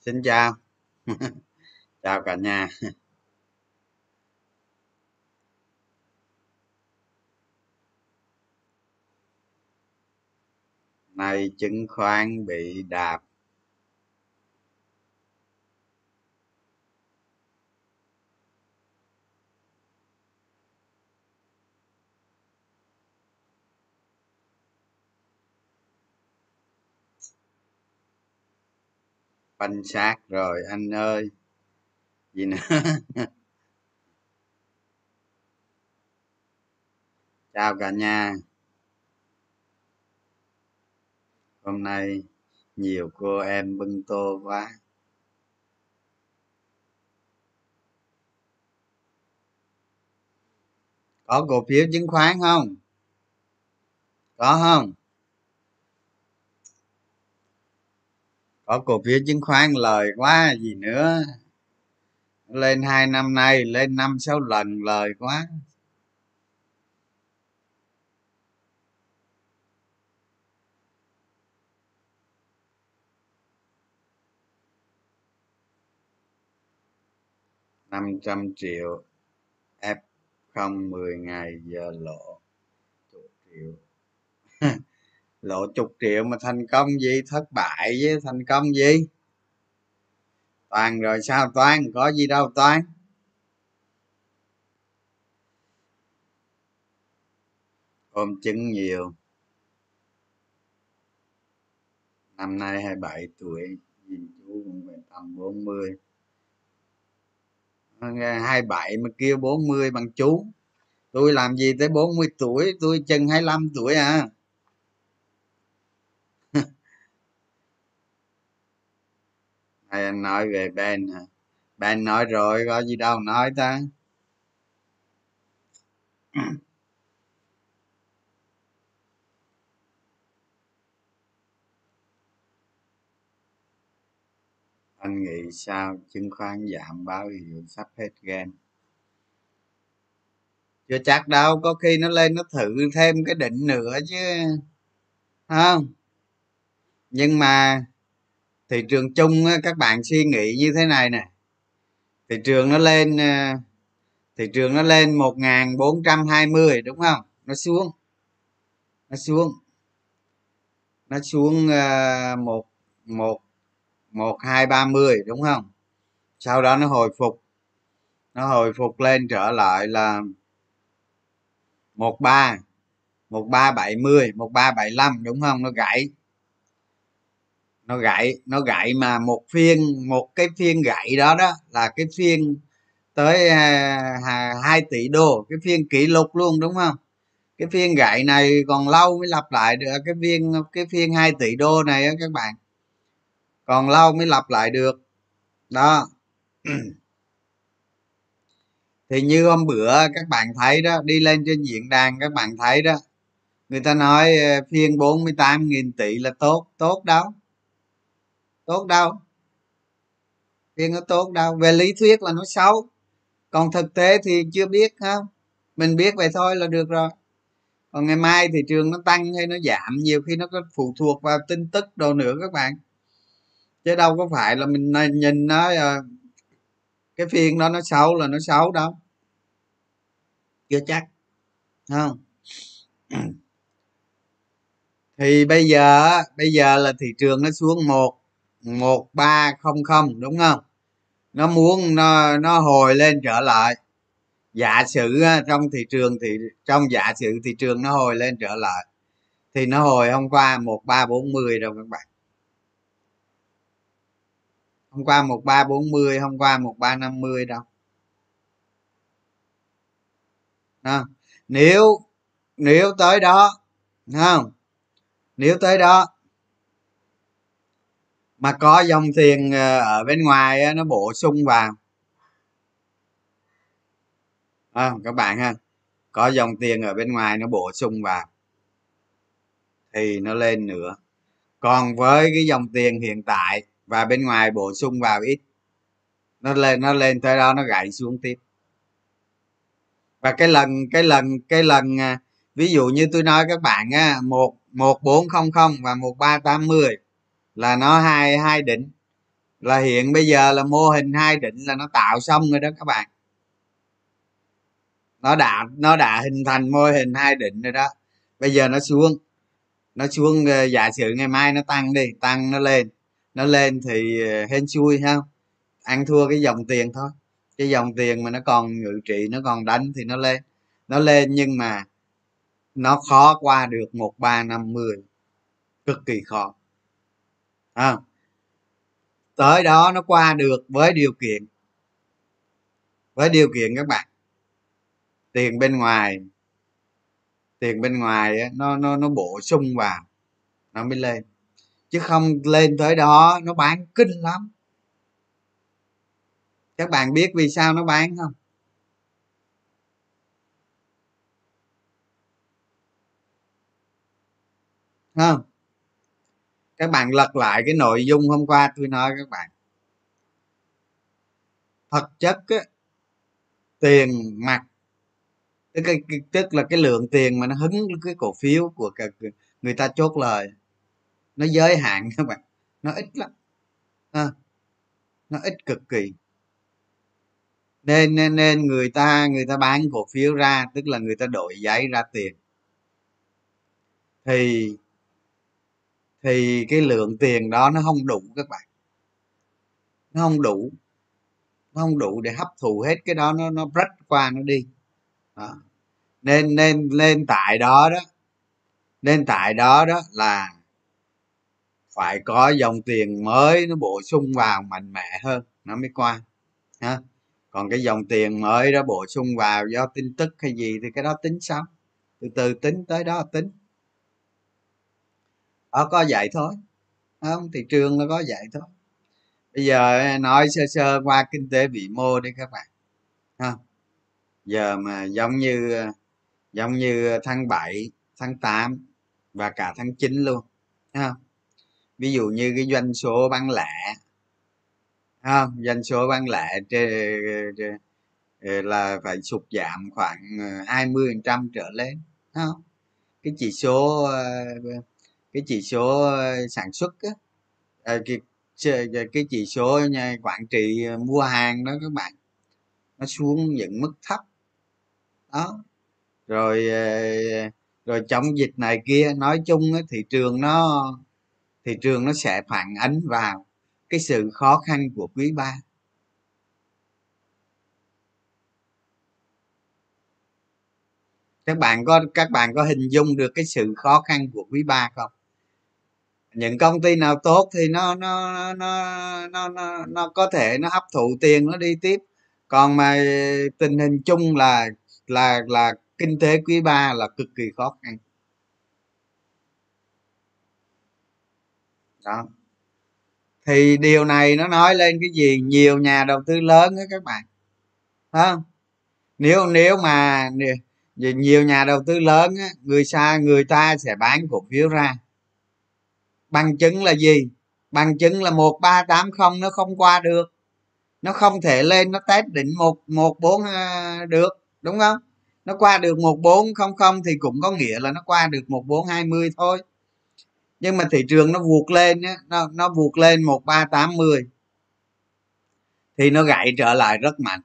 xin chào. Chào cả nhà. Nay chứng khoán bị đạp. Phanh xác rồi, anh ơi. Gì nữa? Chào cả nhà. Hôm nay nhiều cô em bưng tô quá. Có cổ phiếu chứng khoán không? Có không? Có cổ phiếu chứng khoán, lời quá, gì nữa. Lên hai năm nay, lên năm sáu lần, lời quá. Năm trăm triệu f không mười ngày giờ lộ, chục triệu lộ chục triệu mà thành công gì? Thất bại với thành công gì? Toàn rồi sao toán có gì đâu toán ôm chứng nhiều. Năm nay 27 tuổi, nhìn chú cũng về tầm 40 27 ờ, mà kêu 40 bằng chú. Tôi làm gì tới 40 tuổi? Tôi chừng 25 tuổi à. Hay anh nói về ben hả? Ben nói rồi, có gì đâu, nói ta anh nghĩ sao? Chứng khoán giảm báo hiệu sắp hết game. Chưa chắc đâu, có khi nó lên nó thử thêm cái định nữa chứ. Không? Nhưng mà thị trường chung các bạn suy nghĩ như thế này nè. Thị trường nó lên ờ, thị trường nó lên một nghìn bốn trăm hai mươi, đúng không? Nó xuống. Nó xuống. Nó xuống ờ, một một một hai ba mươi, đúng không? Sau đó nó hồi phục. Nó hồi phục lên trở lại là một ba một ba bảy mươi, một ba bảy lăm, đúng không? Nó gãy nó gãy nó gãy mà một phiên một cái phiên gãy đó đó là cái phiên tới à, hai tỷ đô cái phiên kỷ lục luôn đúng không? Cái phiên gãy này còn lâu mới lặp lại được cái phiên cái phiên 2 tỷ đô này á các bạn. Còn lâu mới lặp lại được. Đó. Thì như hôm bữa các bạn thấy đó đi lên trên diễn đàn các bạn thấy đó người ta nói à, phiên 48.000 tỷ là tốt tốt đâu tốt đâu. Phiên nó tốt đâu, về lý thuyết là nó xấu. Còn thực tế thì chưa biết không mình biết vậy thôi là được rồi. Còn ngày mai thị trường nó tăng hay nó giảm, nhiều khi nó có phụ thuộc vào tin tức đồ nữa các bạn. Chứ đâu có phải là mình nhìn nó ờ, cái phiên đó nó xấu là nó xấu đâu. Chưa chắc không? Thì bây giờ bây giờ là thị trường nó xuống một một ba không không đúng không? Nó muốn nó nó hồi lên trở lại. Giả sử trong thị trường thì trong giả sử thị trường nó hồi lên trở lại thì nó hồi hôm qua một ba bốn mươi các bạn. Hôm qua một ba bốn mươi hôm qua một ba năm mươi đâu. À, nếu nếu tới đó không? Nếu tới đó mà có dòng tiền ờ, ở bên ngoài nó bổ sung vào. À, các bạn ha. Có dòng tiền ở bên ngoài nó bổ sung vào. Thì nó lên nữa. Còn với cái dòng tiền hiện tại và bên ngoài bổ sung vào ít nó lên nó lên tới đó nó gãy xuống tiếp. Và cái lần cái lần cái lần à, ví dụ như tôi nói các bạn á một một bốn không không và một ba tám mươi là nó hai hai đỉnh là hiện bây giờ là mô hình hai đỉnh là nó tạo xong rồi đó các bạn. Nó đã nó đã hình thành mô hình hai đỉnh rồi đó. Bây giờ nó xuống. Nó xuống ờ, giả sử ngày mai nó tăng đi, tăng nó lên. Nó lên thì ờ, hên xui, ha. Ăn thua cái dòng tiền thôi. Cái dòng tiền mà nó còn ngự trị, nó còn đánh thì nó lên. Nó lên nhưng mà nó khó qua được một, ba, năm, mười. Cực kỳ khó à, tới đó nó qua được với điều kiện với điều kiện các bạn. Tiền bên ngoài tiền bên ngoài nó nó nó bổ sung vào nó mới lên. Chứ không lên tới đó nó bán kinh lắm. Các bạn biết vì sao nó bán không? Không các bạn lật lại cái nội dung hôm qua tôi nói các bạn. Thực chất á, tiền mặt tức, tức là cái lượng tiền mà nó hứng cái cổ phiếu của người ta chốt lời. Nó giới hạn các bạn. Nó ít lắm. À, nó ít cực kỳ. Nên, nên nên người ta người ta bán cổ phiếu ra tức là người ta đổi giấy ra tiền. Thì thì cái lượng tiền đó nó không đủ các bạn. Nó không đủ, nó không đủ để hấp thụ hết cái đó, nó nó rách qua nó đi. Đó. nên nên lên tại đó đó nên tại đó đó là phải có dòng tiền mới nó bổ sung vào mạnh mẽ hơn, nó mới qua, ha. Còn cái dòng tiền mới đó bổ sung vào do tin tức hay gì thì cái đó tính sau. Từ từ tính tới đó tính họ có vậy thôi. Không, thị trường nó có vậy thôi. Bây giờ à, nói sơ sơ qua kinh tế vĩ mô đi các bạn. Ha. Giờ mà giống như à, giống như tháng 7 tháng 8 và cả tháng 9 luôn, ha. Ví dụ như cái doanh số bán lẻ, ha, doanh số bán lẻ là phải sụt giảm khoảng à, 20 phần trăm trở lên, ha. Cái chỉ số cái chỉ số ờ, sản xuất á ờ, cái, cái chỉ số quản trị ờ, mua hàng đó các bạn nó xuống những mức thấp. Đó rồi rồi chống dịch này kia nói chung thị trường nó thị trường nó sẽ phản ánh vào cái sự khó khăn của quý ba. Các bạn có các bạn có hình dung được cái sự khó khăn của quý ba không? Những công ty nào tốt thì nó nó nó nó nó, nó có thể nó hấp thụ tiền nó đi tiếp. Còn mà tình hình chung là là là kinh tế quý ba là cực kỳ khó khăn. Đó. Thì điều này nó nói lên cái gì? Nhiều nhà đầu tư lớn đó các bạn. Không? Nếu nếu mà nhiều nhà đầu tư lớn á, người xa người ta sẽ bán cổ phiếu ra bằng chứng là gì? Bằng chứng là một ba tám không nó không qua được. Nó không thể lên nó test đỉnh một một bốn à, được đúng không? Nó qua được một bốn không không thì cũng có nghĩa là nó qua được một bốn hai mươi thôi. Nhưng mà thị trường nó vụt lên nó nó vụt lên một ba tám mươi thì nó gãy trở lại rất mạnh.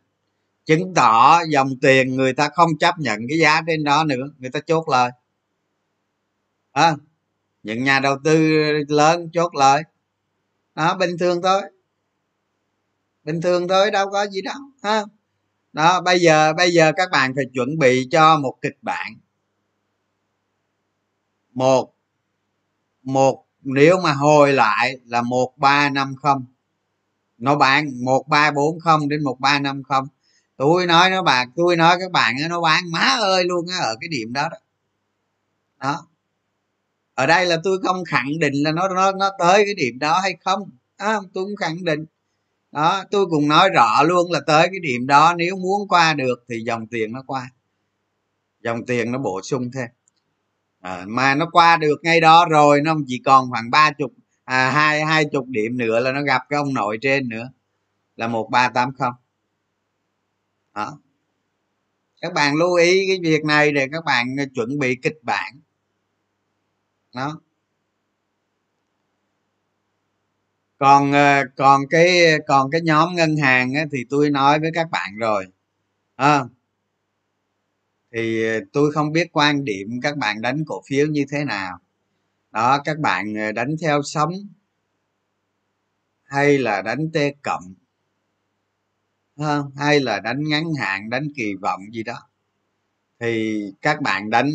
Chứng tỏ dòng tiền người ta không chấp nhận cái giá trên đó nữa người ta chốt lời. À, những nhà đầu tư lớn chốt lời. Đó, bình thường thôi. Bình thường thôi, đâu có gì đâu ha đó, bây giờ bây giờ các bạn phải chuẩn bị cho một kịch bản. Một một, nếu mà hồi lại là một ba năm không. Nó bán một ba bốn không đến một ba năm không. Tôi nói nó bạn tôi nói các bạn nó bán má ơi luôn á, ở cái điểm đó đó. Đó ở đây là tôi không khẳng định là nó nó nó tới cái điểm đó hay không. À, tôi cũng khẳng định. Đó tôi cũng nói rõ luôn là tới cái điểm đó nếu muốn qua được thì dòng tiền nó qua. Dòng tiền nó bổ sung thêm. À, mà nó qua được ngay đó rồi nó chỉ còn khoảng ba chục à hai hai chục điểm nữa là nó gặp cái ông nội trên nữa là một ba tám không. Đó. Các bạn lưu ý cái việc này để các bạn à, chuẩn bị kịch bản đó còn ờ, còn cái còn cái nhóm ngân hàng á, thì tôi nói với các bạn rồi à, thì ờ, tôi không biết quan điểm các bạn đánh cổ phiếu như thế nào. Đó các bạn ờ, đánh theo sóng hay là đánh tê cộng hay là đánh ngắn hạn đánh kỳ vọng gì đó. Thì các bạn đánh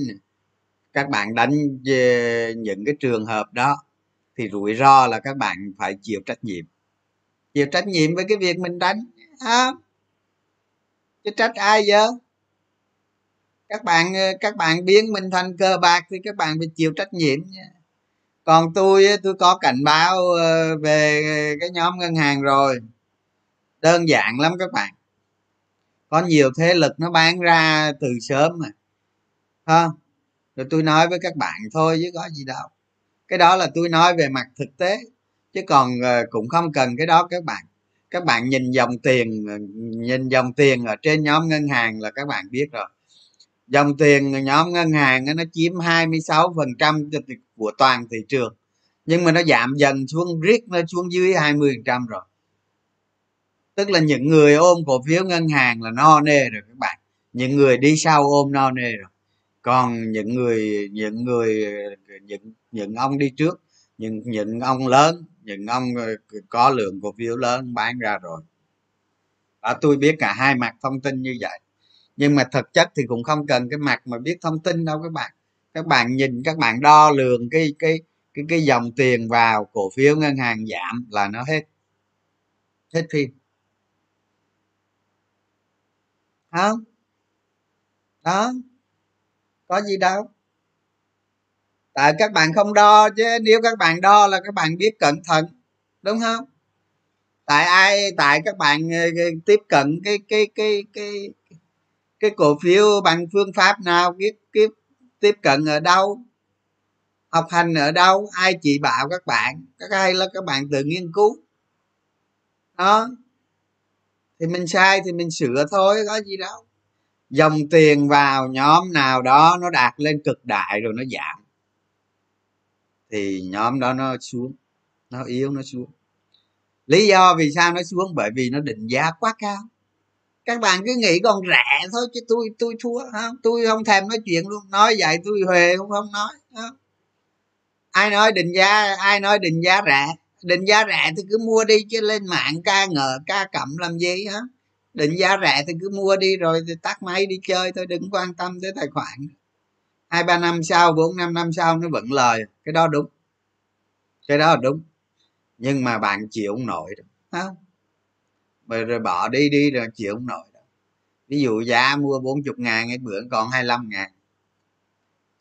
các bạn đánh về những cái trường hợp đó thì rủi ro là các bạn phải chịu trách nhiệm. Chịu trách nhiệm với cái việc mình đánh à, chứ trách ai giờ các bạn các bạn biến mình thành cờ bạc thì các bạn phải chịu trách nhiệm nha. Còn tôi tôi có cảnh báo ờ, về cái nhóm ngân hàng rồi. Đơn giản lắm các bạn. Có nhiều thế lực nó bán ra từ sớm mà. Không rồi tôi nói với các bạn thôi chứ có gì đâu. Cái đó là tôi nói về mặt thực tế, chứ còn ờ, cũng không cần cái đó các bạn. Các bạn nhìn dòng tiền ờ, nhìn dòng tiền ở trên nhóm ngân hàng là các bạn biết rồi. Dòng tiền nhóm ngân hàng nó chiếm 26% của toàn thị trường, nhưng mà nó giảm dần xuống riết, nó xuống dưới 20% rồi. Tức là những người ôm cổ phiếu ngân hàng là no nê rồi các bạn. Những người đi sau ôm no nê rồi còn những người những người, những những ông đi trước, những những ông lớn, những ông ờ, có lượng cổ phiếu lớn bán ra rồi. Và tôi biết cả hai mặt thông tin như vậy. Nhưng mà thực chất thì cũng không cần cái mặt mà biết thông tin đâu các bạn. Các bạn nhìn, các bạn đo lường cái cái cái cái dòng tiền vào cổ phiếu ngân hàng giảm là nó hết. Hết phim. Không đó có gì đâu. Tại các bạn không đo chứ, nếu các bạn đo là các bạn biết cẩn thận, đúng không? Tại ai, tại các bạn ờ, ờ, tiếp cận cái cái cái cái cái cổ phiếu bằng phương pháp nào biết tiếp tiếp cận ở đâu, học hành ở đâu, ai chỉ bảo các bạn, các ai là các bạn tự nghiên cứu. Đó. Thì mình sai thì mình sửa thôi, có gì đâu dòng tiền vào nhóm nào đó nó đạt lên cực đại rồi nó giảm, thì nhóm đó nó xuống, nó yếu, nó xuống. Lý do vì sao nó xuống? Bởi vì nó định giá quá cao. Các bạn cứ nghĩ còn rẻ thôi chứ tôi tôi thua không tôi không thèm nói chuyện luôn. Nói vậy tôi huề cũng không nói không? ai nói định giá, ai nói định giá rẻ? Định giá rẻ thì cứ mua đi chứ lên mạng ca ngờ ca cẩm làm gì, hả? Định giá rẻ thì cứ mua đi rồi thì tắt máy đi chơi thôi đừng quan tâm tới tài khoản. Hai ba năm sau bốn năm năm sau nó vẫn lời cái đó đúng. Cái đó là đúng. Nhưng mà bạn chịu không nổi đâu. Không rồi, rồi bỏ đi đi rồi chịu không nổi đâu. Ví dụ giá mua 40 ngàn cái bữa còn 25 ngàn.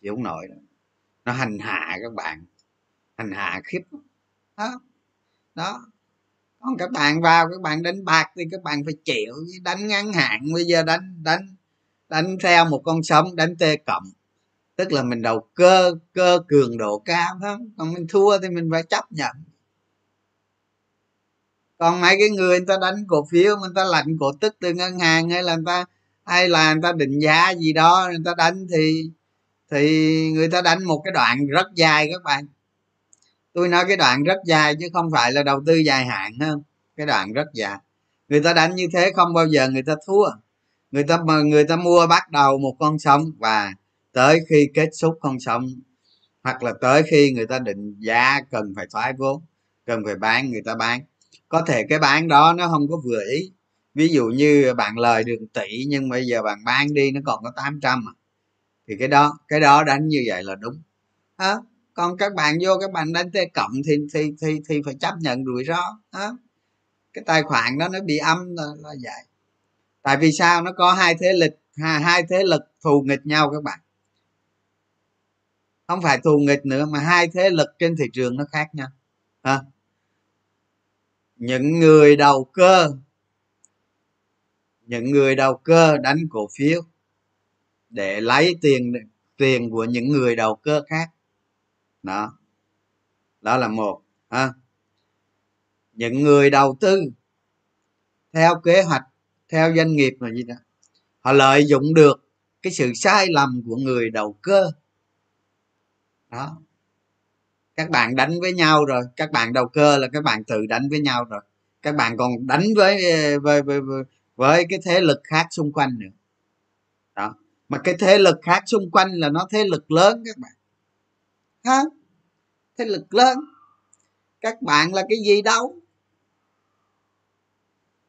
Chịu không nổi đâu. Nó hành hạ các bạn. Hành hạ khiếp đó đó còn các bạn vào, các bạn đánh bạc thì các bạn phải chịu đánh ngắn hạn. Bây giờ đánh đánh đánh theo một con sóng, đánh t cộng. Tức là mình đầu cơ cơ cường độ cao không? Còn mình thua thì mình phải chấp nhận. Còn mấy cái người người ta đánh cổ phiếu, người ta lạnh cổ tức từ ngân hàng hay là người ta, hay là người ta định giá gì đó, người ta đánh thì thì người ta đánh một cái đoạn rất dài các bạn tôi nói cái đoạn rất dài chứ không phải là đầu tư dài hạn hơn cái đoạn rất dài. Người ta đánh như thế không bao giờ người ta thua. Người ta mà người ta mua bắt đầu một con sông và tới khi kết thúc con sông hoặc là tới khi người ta định giá cần phải thoái vốn cần phải bán người ta bán. Có thể cái bán đó nó không có vừa ý. Ví dụ như bạn lời được tỷ nhưng bây giờ bạn bán đi nó còn có 800 à. Thì cái đó cái đó đánh như vậy là đúng. À, còn các bạn vô các bạn đánh t cộng thì thì thì thì phải chấp nhận rủi ro đó. cái tài khoản đó nó bị âm là, là vậy. Tại vì sao? Nó có hai thế lực hai, hai thế lực thù nghịch nhau các bạn. Không phải thù nghịch nữa mà hai thế lực trên thị trường nó khác nhau à, những người đầu cơ những người đầu cơ đánh cổ phiếu để lấy tiền tiền của những người đầu cơ khác đó. Đó là một ha. Những người đầu tư theo kế hoạch theo doanh nghiệp là gì đó họ lợi dụng được cái sự sai lầm của người đầu cơ. Đó. Các bạn đánh với nhau rồi các bạn đầu cơ là các bạn tự đánh với nhau rồi. Các bạn còn đánh với với với, với, với cái thế lực khác xung quanh nữa. Đó. Mà cái thế lực khác xung quanh là nó thế lực lớn các bạn ha? Thế lực lớn. Các bạn là cái gì đâu?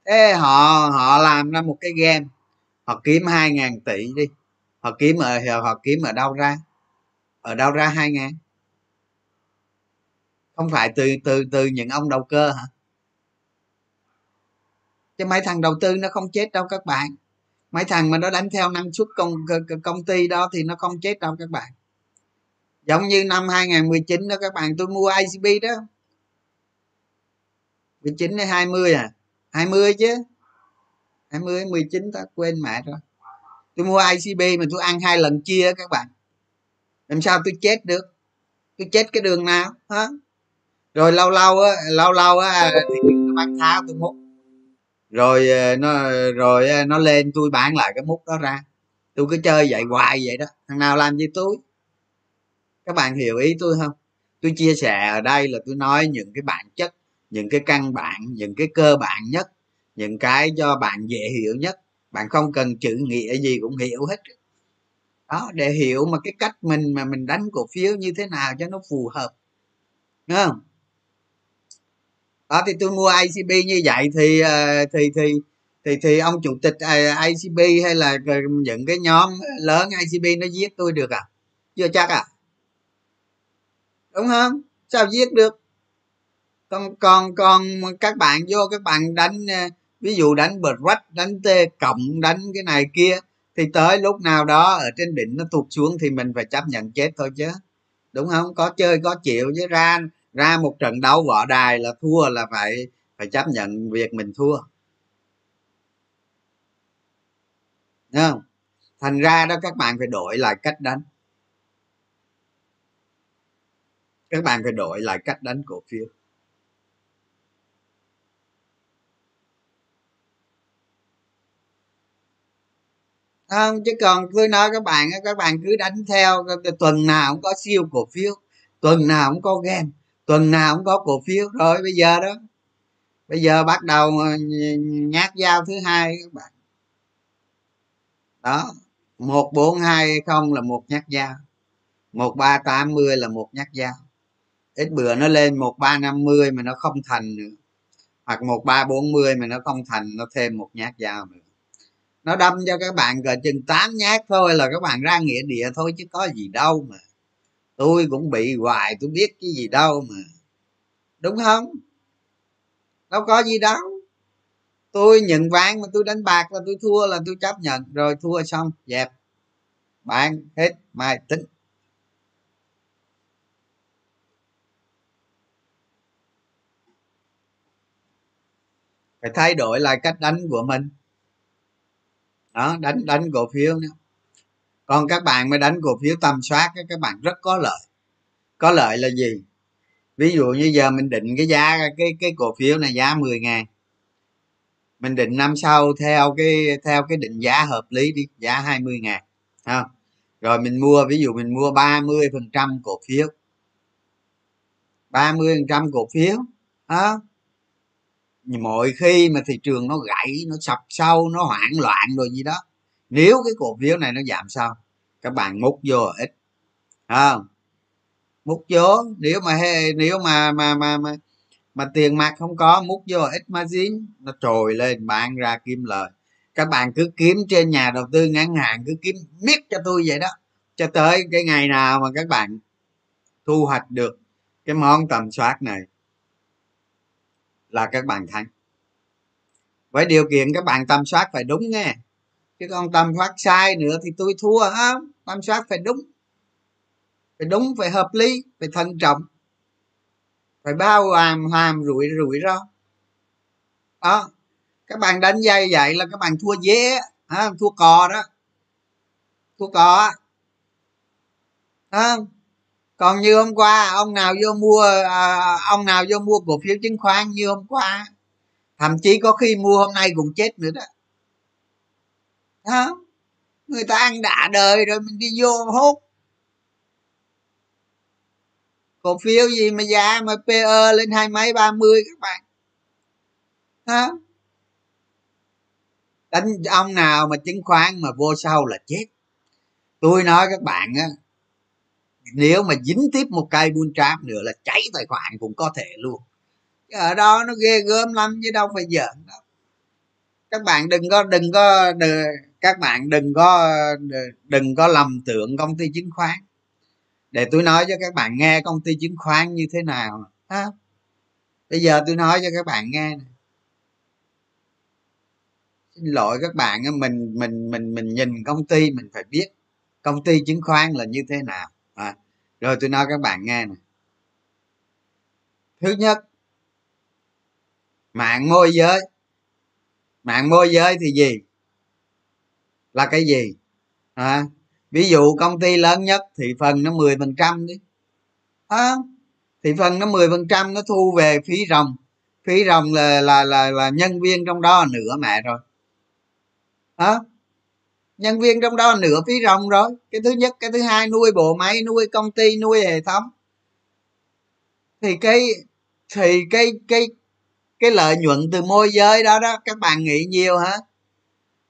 Thế họ họ làm ra một cái game. Họ kiếm hai ngàn tỷ đi. Họ kiếm ở, họ kiếm ở đâu ra? Ở đâu ra hai ngàn? Không phải từ từ từ những ông đầu cơ hả? Chứ mấy thằng đầu tư nó không chết đâu các bạn. Mấy thằng mà nó đánh theo năng suất công công ty đó thì nó không chết đâu các bạn giống như năm 2019 đó, các bạn, tôi mua ICB đó. 19 hay 20 à? 20 chứ. 20 19 ta, quên mẹ rồi. Tôi mua ICB mà tôi ăn hai lần chia các bạn. Làm sao tôi chết được? Tôi chết cái đường nào, hả? Rồi lâu lâu á, lâu lâu á thì nó bán tháo tôi múc. Rồi ờ, nó rồi ờ, nó lên, tôi bán lại cái múc đó ra. Tôi cứ chơi vậy hoài vậy đó. Thằng nào làm gì tôi? Các bạn hiểu ý tôi không? Tôi chia sẻ ở đây là tôi nói những cái bản chất, những cái căn bản, những cái cơ bản nhất, những cái cho bạn dễ hiểu nhất. Bạn không cần chữ nghĩa gì cũng hiểu hết. Đó, để hiểu mà cái cách mình, mà mình đánh cổ phiếu như thế nào cho nó phù hợp. Đúng không? Đó, thì tôi mua ICB như vậy thì ờ, thì thì thì thì ông chủ tịch ờ, ICB hay là ờ, những cái nhóm lớn ICB nó giết tôi được à? Chưa chắc à? Đúng không? Sao giết được? Còn còn còn các bạn vô, các bạn đánh ờ, ví dụ đánh bật rách đánh t cộng, đánh cái này kia, thì tới lúc nào đó ở trên đỉnh nó tụt xuống thì mình phải chấp nhận chết thôi chứ. Đúng không? Có chơi, có chịu chứ. Ra ra một trận đấu võ đài là thua là phải phải chấp nhận việc mình thua. Đúng không? Thành ra đó các bạn phải đổi lại cách đánh. Các bạn phải đổi lại cách đánh cổ phiếu. Không, chứ còn tôi nói các bạn các bạn cứ đánh theo tuần nào cũng có siêu cổ phiếu, tuần nào cũng có game, tuần nào cũng có cổ phiếu. Rồi bây giờ đó, bây giờ bắt đầu nhát dao thứ hai các bạn. Đó, một bốn hai không là một nhát dao, một ba tám mươi là một nhát dao ít bữa nó lên một ba năm mươi mà nó không thành nữa. Hoặc một ba bốn mươi mà nó không thành, nó thêm một nhát dao nữa. Nó đâm cho các bạn cỡ chừng tám nhát thôi là các bạn ra nghĩa địa thôi chứ có gì đâu mà. Tôi cũng bị hoài, tôi biết cái gì đâu mà. Đúng không? Đâu có gì đâu. Tôi nhận ván mà tôi đánh bạc là tôi thua là tôi chấp nhận. Rồi thua xong, dẹp. Bán hết, mai tính. Phải thay đổi lại cách đánh của mình. Đó, đánh đánh cổ phiếu nữa. Còn các bạn mới đánh cổ phiếu tầm soát các bạn rất có lợi. Có lợi là gì? Ví dụ như giờ mình định cái giá, cái cái cổ phiếu này giá 10 ngàn. Mình định năm sau theo cái theo cái định giá hợp lý đi, giá 20 ngàn, ha. Rồi mình mua, ví dụ mình mua 30 phần trăm cổ phiếu. 30 phần trăm cổ phiếu đó mọi khi mà thị trường nó gãy nó sập sâu nó hoảng loạn rồi gì đó nếu cái cổ phiếu này nó giảm sao? Các bạn múc vô ít à, múc vô nếu mà nếu mà mà mà mà, mà tiền mặt không có múc vô ít margin nó trồi lên bán ra kim lời. Các bạn cứ kiếm trên nhà đầu tư ngắn hạn cứ kiếm miết cho tôi vậy đó cho tới cái ngày nào mà các bạn thu hoạch được cái món tầm soát này là các bạn thắng với điều kiện các bạn tâm soát phải đúng nghe. Chứ còn tâm soát sai nữa thì tôi thua ha tâm soát phải đúng. Phải đúng, phải hợp lý, phải thận trọng. Phải bao hàm hàm, rủi rủi ro. Đó. Các bạn đánh dây vậy là các bạn thua dễ ha thua cò đó. Thua cò. Không? Còn như hôm qua ông nào vô mua à, ông nào vô mua cổ phiếu chứng khoán như hôm qua thậm chí có khi mua hôm nay cũng chết nữa đó. Hả người ta ăn đã đời rồi mình đi vô hút cổ phiếu gì mà giá mà PE lên hai mấy ba mươi các bạn. Hả đánh ông nào mà chứng khoán mà vô sau là chết. Tôi nói các bạn á nếu mà dính tiếp một cây buôn trap nữa là cháy tài khoản cũng có thể luôn. Ở đó nó ghê gớm lắm chứ đâu phải giỡn đâu. Các bạn đừng có đừng có đừng, các bạn đừng có đừng có lầm tưởng công ty chứng khoán. Để tôi nói cho các bạn nghe công ty chứng khoán như thế nào. Ha bây giờ tôi nói cho các bạn nghe này. xin lỗi các bạn mình mình mình mình nhìn công ty mình phải biết công ty chứng khoán là như thế nào à, rồi tôi nói các bạn nghe nè. Thứ nhất mạng môi giới. Mạng môi giới thì gì? Là cái gì? À, ví dụ công ty lớn nhất thị phần nó 10 phần trăm đi. À, thị phần nó 10 phần trăm nó thu về phí rồng phí rồng là là là là nhân viên trong đó nửa mẹ rồi. Hả? à, nhân viên trong đó nửa phí rồng rồi. Cái thứ nhất, cái thứ hai, nuôi bộ máy, nuôi công ty, nuôi hệ thống. Thì cái thì cái cái cái lợi nhuận từ môi giới đó đó, các bạn nghĩ nhiều hả?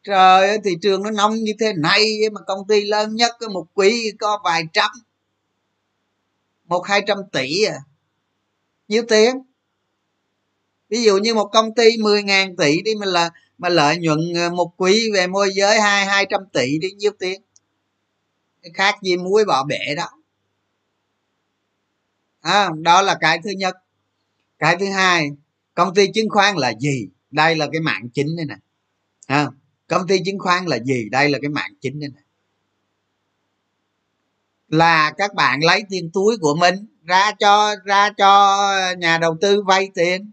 Trời ơi, thị trường nó nông như thế này mà công ty lớn nhất một quý có vài trăm, một hai trăm tỷ à. Nhiêu tiền? Ví dụ như một công ty 10 ngàn tỷ đi mà là mà lợi nhuận à, một quý về môi giới hai hai trăm tỷ đi nhiêu tiền? Khác gì muối bỏ bể đó. À, đó là cái thứ nhất. Cái thứ hai công ty chứng khoán là gì? Đây là cái mạng chính đây nè. À, công ty chứng khoán là gì? Đây là cái mạng chính đây nè. Là các bạn lấy tiền túi của mình ra cho ra cho nhà đầu tư vay tiền.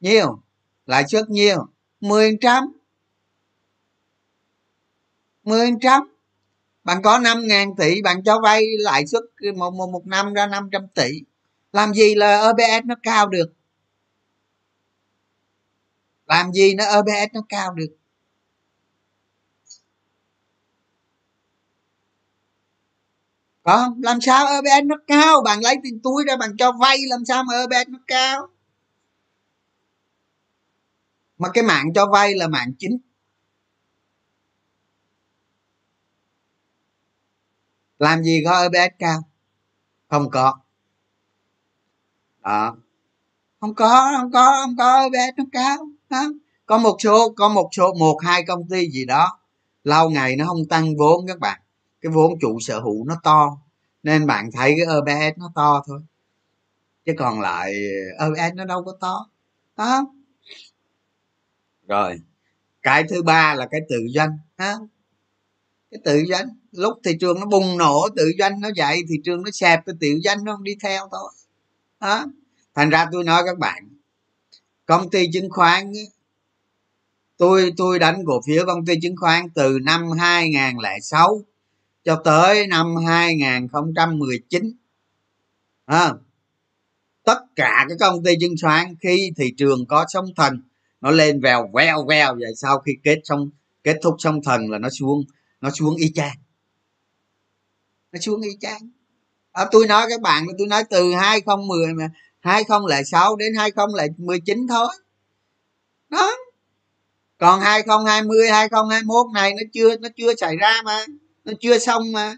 Nhiều lãi suất nhiều? Mười trăm. Mười trăm. Bạn có năm ngàn tỷ bạn cho vay lãi suất một, một, một năm ra 500 tỷ. Làm gì là OBS nó cao được? Làm gì nó OBS nó cao được? Có không? Làm sao OBS nó cao? Bạn lấy tiền túi ra bạn cho vay làm sao mà OBS nó cao? Mà cái mạng cho vay là mạng chính. Làm gì có EBS cao? Không có. Đó. Không có không có không có EBS nó cao đó. có một số, có một số, một, hai công ty gì đó, lâu ngày nó không tăng vốn các bạn. Cái vốn chủ sở hữu nó to, nên bạn thấy cái EBS nó to thôi. Chứ còn lại EBS nó đâu có to đó rồi. Cái thứ ba là cái tự doanh ha? Cái tự doanh lúc thị trường nó bùng nổ tự doanh nó dậy thị trường nó xẹp cái tự doanh nó không đi theo thôi đó thành ra tôi nói các bạn công ty chứng khoán tôi tôi đánh cổ phiếu công ty chứng khoán từ năm 2006 cho tới năm 2019 à, tất cả các công ty chứng khoán khi thị trường có sóng thần nó lên vèo veo veo vậy sau khi kết xong kết thúc xong thần là nó xuống nó xuống y chang. Nó xuống y chang. À, tôi nói các bạn tôi nói từ 2010 mà 2006 đến 2019 thôi. Đó. Còn 2020 2021 này nó chưa nó chưa xảy ra mà nó chưa xong mà.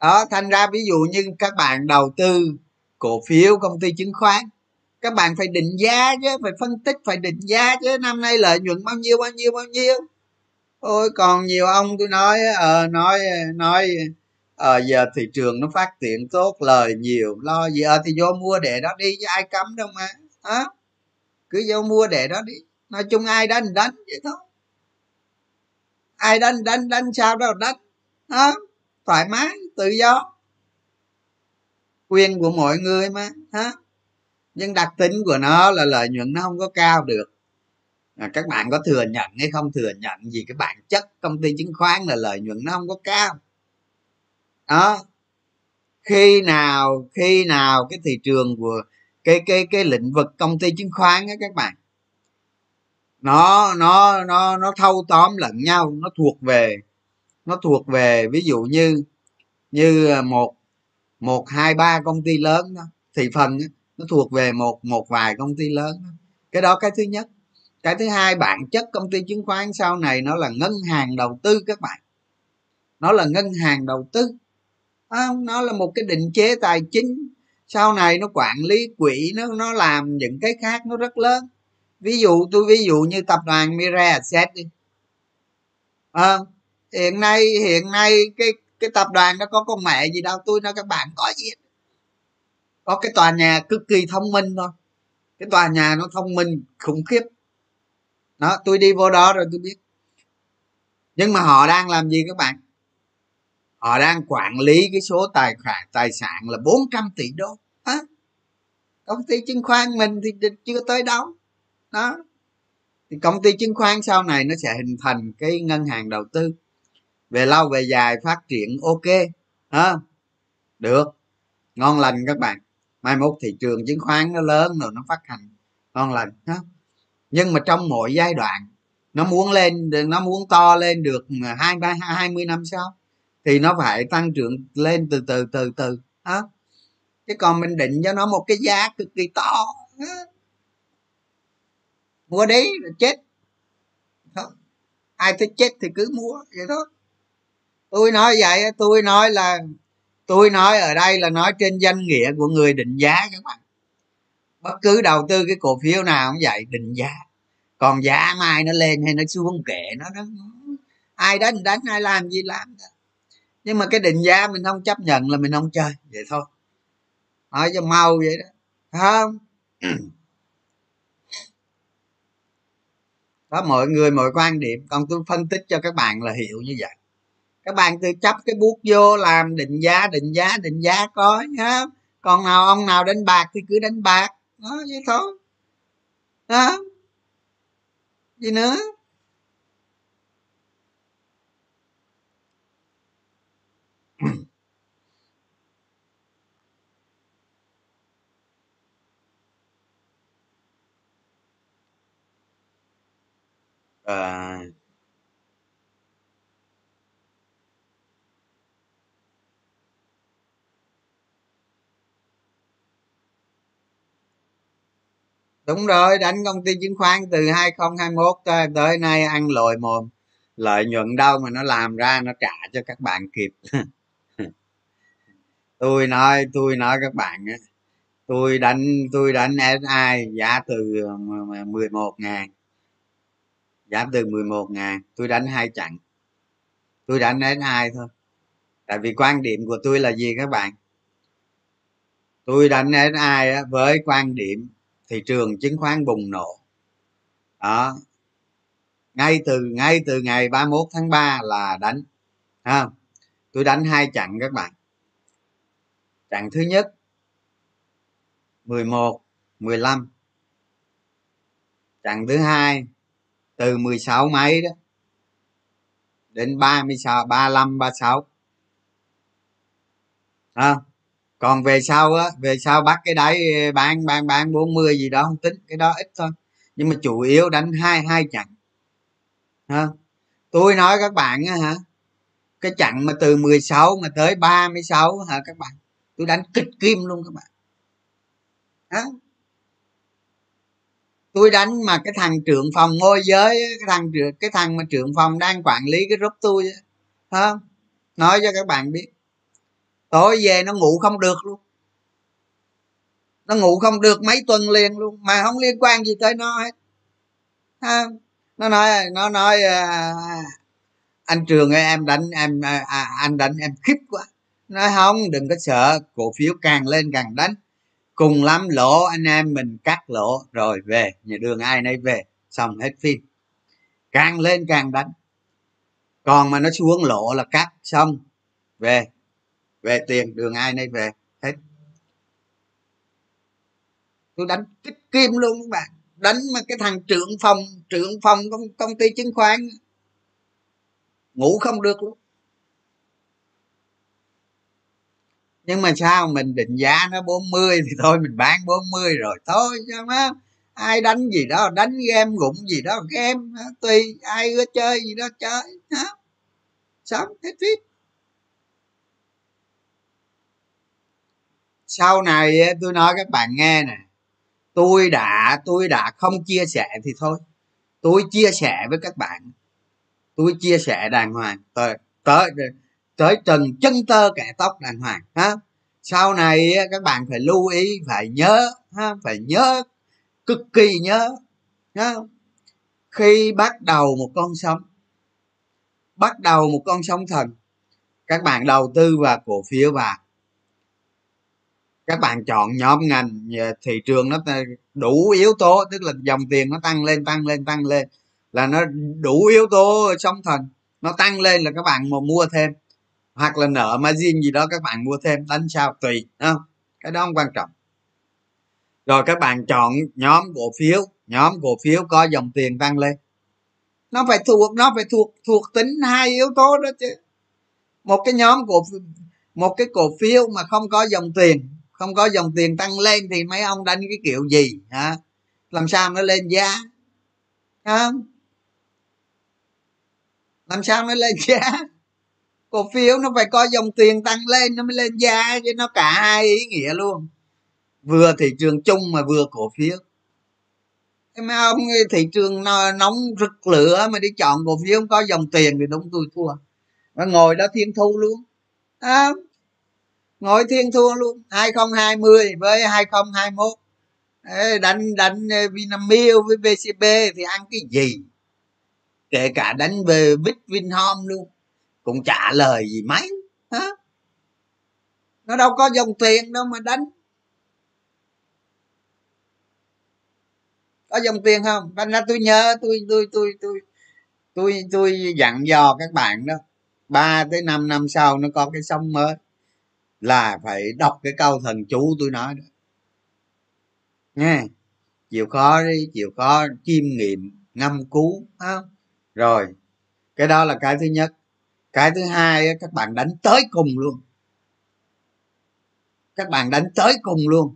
Đó thành ra ví dụ như các bạn đầu tư cổ phiếu công ty chứng khoán các bạn phải định giá chứ, phải phân tích, phải định giá chứ. Năm nay lợi nhuận bao nhiêu bao nhiêu bao nhiêu? Ôi, còn nhiều ông tôi nói ờ nói nói ờ giờ thị trường nó phát triển tốt, lời nhiều, lo gì? Ờ thì vô mua để đó đi chứ, ai cấm đâu mà, hả? Cứ vô mua để đó đi. Nói chung ai đánh đánh vậy thôi. Ai đánh đánh đánh sao đâu, đánh, hả? Thoải mái, tự do. Quyền của mọi người mà, hả? Nhưng đặc tính của nó là lợi nhuận nó không có cao được. À, các bạn có thừa nhận hay không thừa nhận gì cái bản chất công ty chứng khoán là lợi nhuận nó không có cao. Đó. Khi nào khi nào cái thị trường của cái cái cái lĩnh vực công ty chứng khoán á các bạn nó nó nó nó thâu tóm lẫn nhau nó thuộc về nó thuộc về ví dụ như như à, một một hai ba công ty lớn đó thị phần đó, nó thuộc về một một vài công ty lớn cái đó cái thứ nhất. Cái thứ hai bản chất công ty chứng khoán sau này nó là ngân hàng đầu tư các bạn. Nó là ngân hàng đầu tư. À, nó là một cái định chế tài chính. Sau này nó quản lý quỹ nó nó làm những cái khác nó rất lớn. Ví dụ tôi ví dụ như tập đoàn Mira Asset đi. À, hiện nay hiện nay cái cái tập đoàn nó có con mẹ gì đâu. Tôi nói các bạn có gì? Có cái tòa nhà cực kỳ thông minh thôi. Cái tòa nhà nó thông minh khủng khiếp. Đó tôi đi vô đó rồi tôi biết. Nhưng mà họ đang làm gì các bạn? Họ đang quản lý cái số tài khoản tài sản là 400 tỷ đô. À, công ty chứng khoán mình thì chưa tới đâu. Đó. Thì công ty chứng khoán sau này nó sẽ hình thành cái ngân hàng đầu tư. Về lâu về dài phát triển ok. Ha được. Ngon lành các bạn mai mốt thị trường chứng khoán nó lớn rồi nó phát hành. Ngon lành đó. nhưng mà trong mỗi giai đoạn, nó muốn lên, nó muốn to lên được hai, ba, hai mươi năm sau thì nó phải tăng trưởng lên từ từ từ từ đó chứ còn mình định cho nó một cái giá cực kỳ to mua đấy là chết. Đó. ai thích chết thì cứ mua, vậy thôi. Tôi nói vậy tôi nói là tôi nói ở đây là nói trên danh nghĩa của người định giá các bạn. Bất cứ đầu tư cái cổ phiếu nào cũng vậy, định giá. Còn giá mai nó lên hay nó xuống kệ nó đó. Ai đánh đánh, ai làm gì làm nhưng mà cái định giá mình không chấp nhận là mình không chơi, vậy thôi. Nói cho mau vậy đó không? Đó, mọi người, mọi quan điểm. Còn tôi phân tích cho các bạn là hiểu như vậy các bạn tự chấp cái bút vô làm định giá định giá định giá có nhá còn nào ông nào đánh bạc thì cứ đánh bạc. Đó vậy thôi. Đó gì nữa? À, đúng rồi đánh công ty chứng khoán từ 2021 tới, tới nay ăn lồi mồm. Lợi nhuận đâu mà nó làm ra nó trả cho các bạn kịp. Tôi nói tôi nói các bạn á tôi đánh tôi đánh SI giá từ 11 ngàn. Giá từ 11 ngàn tôi đánh hai chặng tôi đánh SI thôi. Tại vì quan điểm của tôi là gì các bạn? Tôi đánh SI với quan điểm thị trường chứng khoán bùng nổ. Đó. Ngay từ ngay từ ngày 31 tháng 3 là đánh ha tôi đánh hai chặng các bạn. Chặng thứ nhất 11 15 chặng thứ hai từ 16 mấy đó đến 36 35 36 à, còn về sau á, về sau bắt cái đáy ờ, bán bán bán 40 gì đó, không tính, cái đó ít thôi. Nhưng mà chủ yếu đánh hai hai chặng ha tôi nói các bạn á hả, cái chặng mà từ 16 mà tới 36 hả các bạn? Tôi đánh kịch kim luôn các bạn. Hả? Tôi đánh mà cái thằng trưởng phòng môi giới cái thằng cái thằng mà trưởng phòng đang quản lý cái group tôi hả? Nói cho các bạn biết tối về nó ngủ không được luôn. Nó ngủ không được mấy tuần liền luôn mà không liên quan gì tới nó hết. Ha nó nói nó nói à, anh trường ơi em đánh em à, à, anh đánh em khiếp quá. Nói không đừng có sợ cổ phiếu càng lên càng đánh. Cùng lắm lỗ anh em mình cắt lỗ rồi về nhà đường ai nấy về. Xong hết phim. Càng lên càng đánh. Còn mà nó xuống lỗ là cắt xong về về tiền đường ai nấy về hết. Tôi đánh kích kim luôn các bạn. Đánh mà cái thằng trưởng phòng trưởng phòng công, công ty chứng khoán. Ngủ không được luôn. Nhưng mà sao mình định giá nó 40 thì thôi mình bán 40 rồi. Thôi cho má ai đánh gì đó đánh game gụng gì đó game tùy ai ưa chơi gì đó chơi đó. sống hết phít sau này tôi nói các bạn nghe nè. Tôi đã tôi đã không chia sẻ thì thôi. Tôi chia sẻ với các bạn. Tôi chia sẻ đàng hoàng. Tới tới tới trần chân tơ kẻ tóc đàng hoàng, ha? Sau này các bạn phải lưu ý, phải nhớ, ha? Phải nhớ, cực kỳ nhớ, ha? khi bắt đầu một con sóng, bắt đầu một con sóng thần, các bạn đầu tư vào cổ phiếu và các bạn chọn nhóm ngành ờ, thị trường nó ờ, đủ yếu tố, tức là dòng tiền nó tăng lên tăng lên tăng lên, là nó đủ yếu tố sóng thần, nó tăng lên là các bạn mà mua thêm, hoặc là nợ margin gì đó các bạn mua thêm, đánh sao tùy không? Cái đó không quan trọng. Rồi các bạn chọn nhóm cổ phiếu, nhóm cổ phiếu có dòng tiền tăng lên. Nó phải thuộc, nó phải thuộc thuộc tính hai yếu tố đó chứ. Một cái nhóm cổ một cái cổ phiếu mà không có dòng tiền không có dòng tiền tăng lên thì mấy ông đánh cái kiểu gì hả? Làm sao nó lên giá? Không? Làm sao nó lên giá? Cổ phiếu nó phải có dòng tiền tăng lên nó mới lên giá chứ nó cả hai ý nghĩa luôn. Vừa thị trường chung mà vừa cổ phiếu. Mấy ông thị trường nóng rực lửa mà đi chọn cổ phiếu không có dòng tiền thì đúng tôi thua. Nó ngồi đó thiên thu luôn. À, ngồi thiên thua luôn. 2020 với 2021 Ê, đánh đánh ờ, Vinamilk với VCB thì ăn cái gì? Kể cả đánh về Big Vinhome luôn. Cũng trả lời gì mấy hả? Nó đâu có dòng tiền đâu mà đánh. Có dòng tiền không? Thành ra tôi nhớ tôi tôi tôi tôi tôi tôi dặn dò các bạn đó. Ba tới năm năm sau nó có cái sông mới là phải đọc cái câu thần chú tôi nói đó. Nghe chịu khó đi chịu khó chiêm nghiệm ngâm cứu không? Rồi cái đó là cái thứ nhất. Cái thứ hai các bạn đánh tới cùng luôn. Các bạn đánh tới cùng luôn.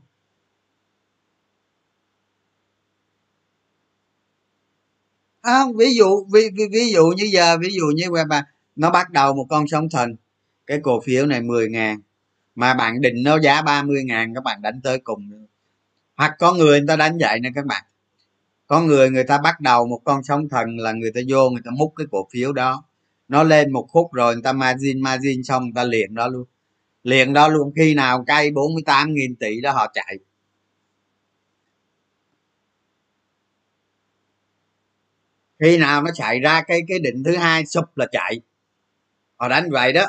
À, ví dụ ví, ví, ví dụ như giờ ví dụ như mà nó bắt đầu một con sóng thần. Cái cổ phiếu này 10 ngàn mà bạn định nó giá 30 ngàn, các bạn đánh tới cùng. Hoặc có người người ta đánh vậy nè các bạn. Có người người ta bắt đầu một con sóng thần là người ta vô, người ta múc cái cổ phiếu đó. Nó lên một khúc rồi người ta margin margin xong người ta liền đó luôn. Liền đó luôn, khi nào cây 48 nghìn tỷ đó họ chạy. Khi nào nó chạy ra cái cái định thứ hai, sụp là chạy. Họ đánh vậy đó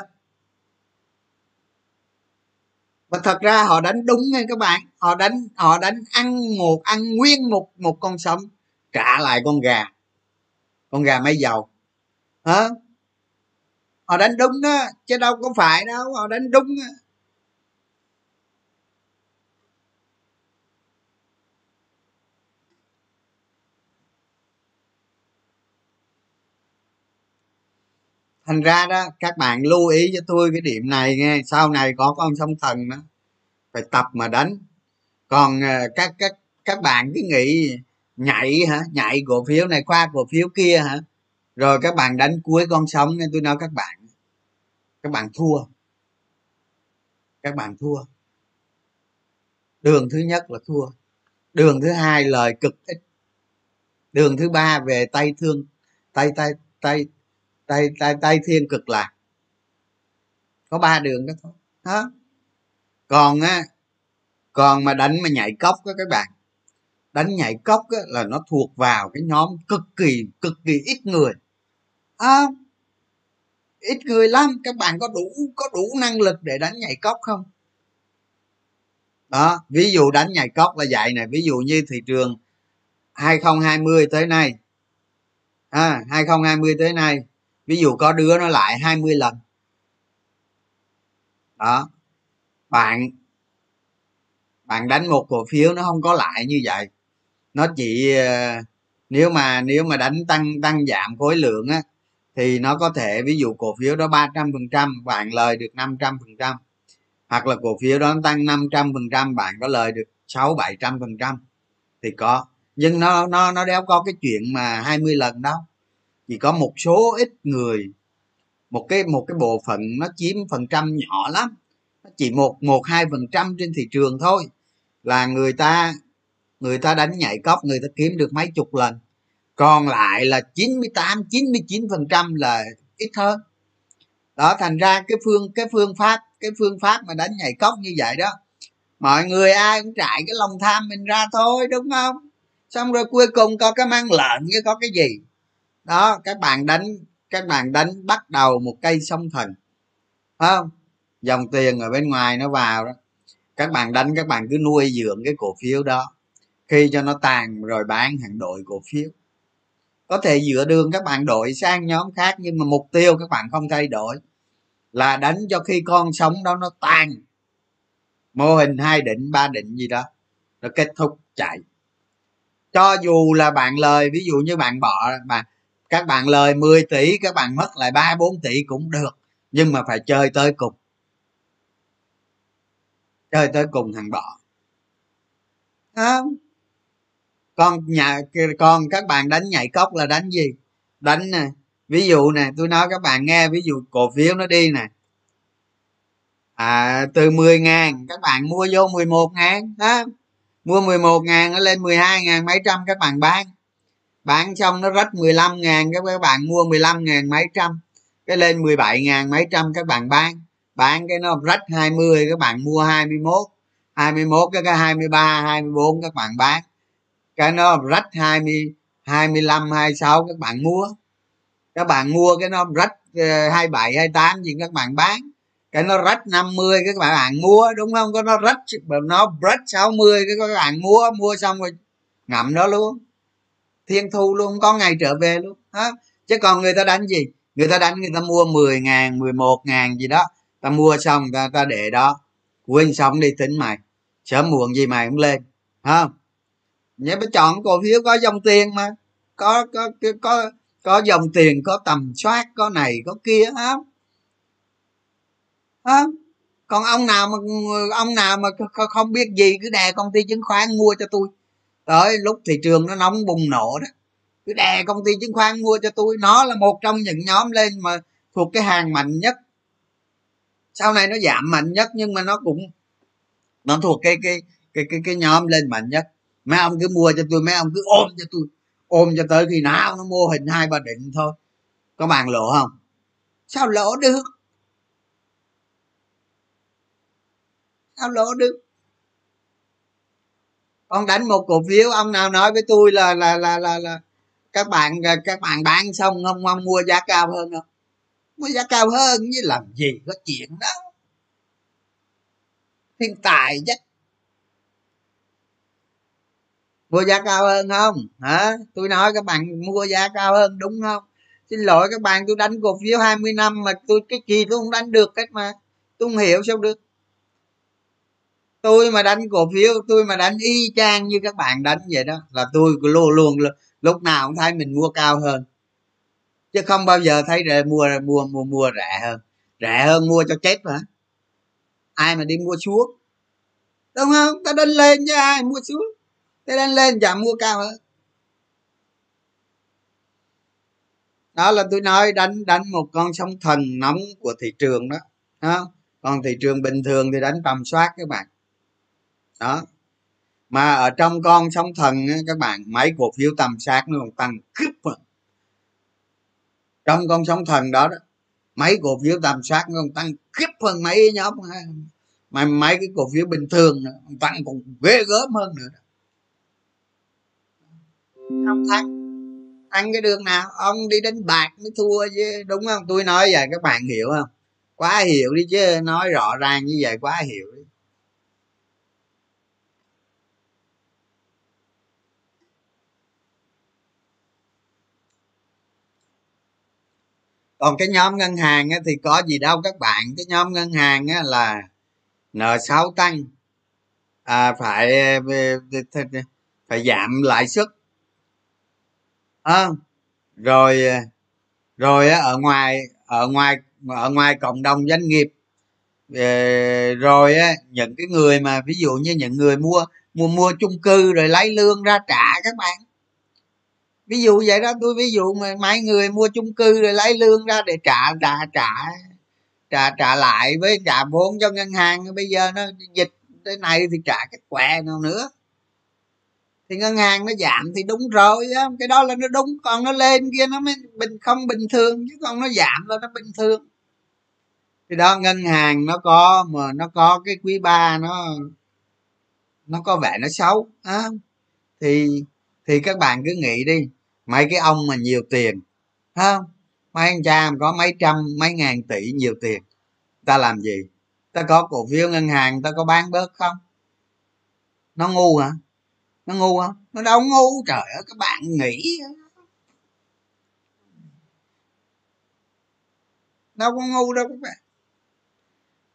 và thật ra họ đánh đúng nha các bạn. Họ đánh họ đánh ăn một, ăn nguyên một một con sống trả lại con gà. Con gà máy dầu hả? Họ đánh đúng đó chứ đâu có phải đâu, họ đánh đúng đó. Thành ra đó, các bạn lưu ý cho tôi cái điểm này nghe, sau này có con sông thần đó, phải tập mà đánh. Còn ờ, các các các bạn cứ nghĩ nhảy hả? Nhảy cổ phiếu này, qua cổ phiếu kia hả? Rồi các bạn đánh cuối con sóng nên tôi nói các bạn. Các bạn thua. Các bạn thua. Đường thứ nhất là thua. Đường thứ hai lời cực ít. Đường thứ ba về tay thương, tay tay tay tay tay tay thiên cực lạc. Có ba đường đó thôi. Đó. Còn á còn mà đánh mà nhảy cốc đó các bạn. Đánh nhảy cốc á, là nó thuộc vào cái nhóm cực kỳ cực kỳ ít người. À, ít người lắm. Các bạn có đủ có đủ năng lực để đánh nhảy cốc không? Đó ví dụ đánh nhảy cốc là vậy này ví dụ như thị trường 2020 tới nay. À, 2020 tới nay ví dụ có đứa nó lại 20 lần. Đó. Bạn bạn đánh một cổ phiếu nó không có lại như vậy. Nó chỉ ờ, nếu mà nếu mà đánh tăng tăng giảm khối lượng á, thì nó có thể, ví dụ cổ phiếu đó ba trăm phần trăm, bạn lời được năm trăm phần trăm. Hoặc là cổ phiếu đó tăng 500 phần trăm, bạn có lời được sáu bảy trăm phần trăm. Thì có. Nhưng nó nó nó đéo có cái chuyện mà 20 lần đâu chỉ có một số ít người, một cái một cái bộ phận nó chiếm phần trăm nhỏ lắm. Nó chỉ một một, hai phần trăm trên thị trường thôi. Là người ta người ta đánh nhảy cóc người ta kiếm được mấy chục lần. Còn lại là 98 99 phần trăm là ít hơn. Đó, thành ra cái phương cái phương pháp, cái phương pháp mà đánh nhảy cốc như vậy đó, mọi người ai cũng trải cái lòng tham mình ra thôi, đúng không? Xong rồi cuối cùng có cái mang lợn với có cái gì? Đó, các bạn đánh, các bạn đánh bắt đầu một cây sông thần. Phải không? Dòng tiền ở bên ngoài nó vào đó. Các bạn đánh, các bạn cứ nuôi dưỡng cái cổ phiếu đó. Khi cho nó tàn rồi bán hàng đội cổ phiếu. Có thể giữa đường các bạn đổi sang nhóm khác, nhưng mà mục tiêu các bạn không thay đổi. Là đánh cho khi con sống đó nó tan. Mô hình hai định ba định gì đó. Nó kết thúc chạy. Cho dù là bạn lời, ví dụ như bạn bỏ, bạn các bạn lời 10 tỷ các bạn mất lại ba bốn tỷ cũng được nhưng mà phải chơi tới cùng. Chơi tới cùng thằng bỏ à, con nhà con các bạn đánh nhảy cốc là đánh gì? Đánh nè ví dụ nè tôi nói các bạn nghe ví dụ cổ phiếu nó đi nè. À, từ 10 ngàn các bạn mua vô 11 ngàn đó mua 11 ngàn nó lên 12 ngàn mấy trăm các bạn bán bán xong nó rách 15 ngàn, các bạn mua 15 ngàn mấy trăm, cái lên 17 ngàn mấy trăm các bạn bán. Bán cái nó rách 20 các bạn mua 21 21 cái cái 23 24 các bạn bán. Cái nó rách 20 25 26 các bạn mua. Các bạn mua cái nó rách ờ, 27 28 gì các bạn bán. Cái nó rách 50 các bạn mua, đúng không? Có nó rách nó rách 60 cái các bạn mua mua xong rồi ngậm đó luôn thiên thu luôn có ngày trở về luôn đó. chứ còn người ta đánh gì? Người ta đánh người ta mua 10 ngàn 11 ngàn gì đó ta mua xong ta ta để đó. Quên xong đi tính mày. Sớm muộn gì mày cũng lên không nhớ phải chọn cổ phiếu có dòng tiền mà. Có có có có, có dòng tiền có tầm soát có này có kia không không còn ông nào mà ông nào mà không biết gì cứ đè công ty chứng khoán mua cho tôi tới lúc thị trường nó nóng bùng nổ đó, cứ đè công ty chứng khoán mua cho tôi. Nó là một trong những nhóm lên mà thuộc cái hàng mạnh nhất. Sau này nó giảm mạnh nhất nhưng mà nó cũng, nó thuộc cái cái cái cái cái nhóm lên mạnh nhất. Mấy ông cứ mua cho tôi, mấy ông cứ ôm cho tôi, ôm cho tới khi nào nó mô hình hai ba định thôi. Có bàn lỗ không? Sao lỗ được? Sao lỗ được? Ông đánh một cổ phiếu ông nào nói với tôi là là là là, là các bạn các bạn bán xong không ông mua giá cao hơn không? Mua giá cao hơn với làm gì có chuyện đó. Thiên tài chắc mua giá cao hơn không? Hả? Tôi nói các bạn mua giá cao hơn đúng không? Xin lỗi các bạn tôi đánh cổ phiếu 20 năm mà tôi cái gì tôi không đánh được cách mà. Tôi không hiểu sao được tôi mà đánh cổ phiếu, tôi mà đánh y chang như các bạn đánh vậy đó, là tôi luôn luôn lúc nào cũng thấy mình mua cao hơn. Chứ không bao giờ thấy rẻ, mua mua mua mua rẻ hơn. Rẻ hơn mua cho chết mà. Ai mà đi mua xuống? Đúng không? Ta đánh lên chứ ai mua xuống. Ta đánh lên giảm mua cao hơn. Đó là tôi nói đánh đánh một con sóng thần nóng của thị trường đó. Đó. Còn thị trường bình thường thì đánh tầm soát các bạn đó. Mà ở trong con sóng thần các bạn mấy cổ phiếu tầm sát nó còn tăng khiếp trong con sóng thần đó, đó mấy cổ phiếu tầm sát nó còn tăng khiếp hơn mấy nhóm mà mấy cái cổ phiếu bình thường tăng còn ghê gớm hơn nữa không thắng. Ăn cái đường nào? Ông đi đánh bạc mới thua chứ đúng không? Tôi nói vậy các bạn hiểu không? Quá hiểu đi chứ nói rõ ràng như vậy quá hiểu đi. Còn cái nhóm ngân hàng thì có gì đâu các bạn. Cái nhóm ngân hàng là nợ xấu tăng. À, phải ờ, phải giảm lãi suất. À, rồi ờ, rồi ở ngoài ở ngoài ở ngoài cộng đồng doanh nghiệp rồi những cái người mà ví dụ như những người mua mua mua chung cư rồi lấy lương ra trả các bạn ví dụ vậy đó, tôi ví dụ mà mấy người mua chung cư rồi lấy lương ra để trả trả trả trả trả lại với trả vốn cho ngân hàng. Bây giờ nó dịch thế này thì trả cái què nào nữa. Thì ngân hàng nó giảm thì đúng rồi đó. cái đó là nó đúng, còn nó lên kia nó mới bình, không bình thường, chứ còn nó giảm là nó bình thường. Thì đó, ngân hàng nó có mà nó có cái quý ba nó nó có vẻ nó xấu á thì thì các bạn cứ nghĩ đi mấy cái ông mà nhiều tiền không? Mấy anh cha có mấy trăm, mấy ngàn tỷ nhiều tiền, ta làm gì? Ta có cổ phiếu ngân hàng, ta có bán bớt không? Nó ngu hả? Nó ngu không nó đâu ngu, trời ơi, các bạn nghĩ đâu có ngu đâu, các bạn.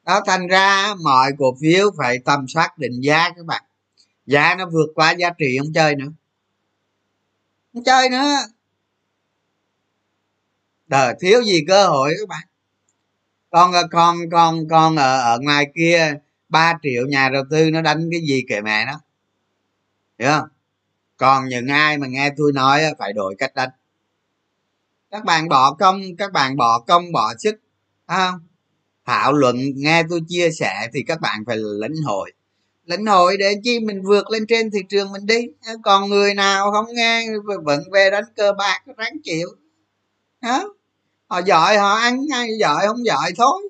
Đó, thành ra mọi cổ phiếu phải tầm soát định giá, các bạn. Giá nó vượt qua giá trị không chơi nữa không chơi nữa. Đời thiếu gì cơ hội các bạn. Con con con con ở ở ngoài kia 3 triệu nhà đầu tư nó đánh cái gì kệ mẹ nó. Hiểu không? Còn những ai mà nghe tôi nói phải đổi cách đánh. Các bạn bỏ công, các bạn bỏ công, bỏ sức không? Thảo luận, nghe tôi chia sẻ thì các bạn phải lĩnh hội lĩnh hội để chi mình vượt lên trên thị trường mình đi. Còn người nào không nghe vẫn về đánh cơ bạc ráng chịu. Hả? Họ giỏi họ ăn ngay giỏi không giỏi thôi.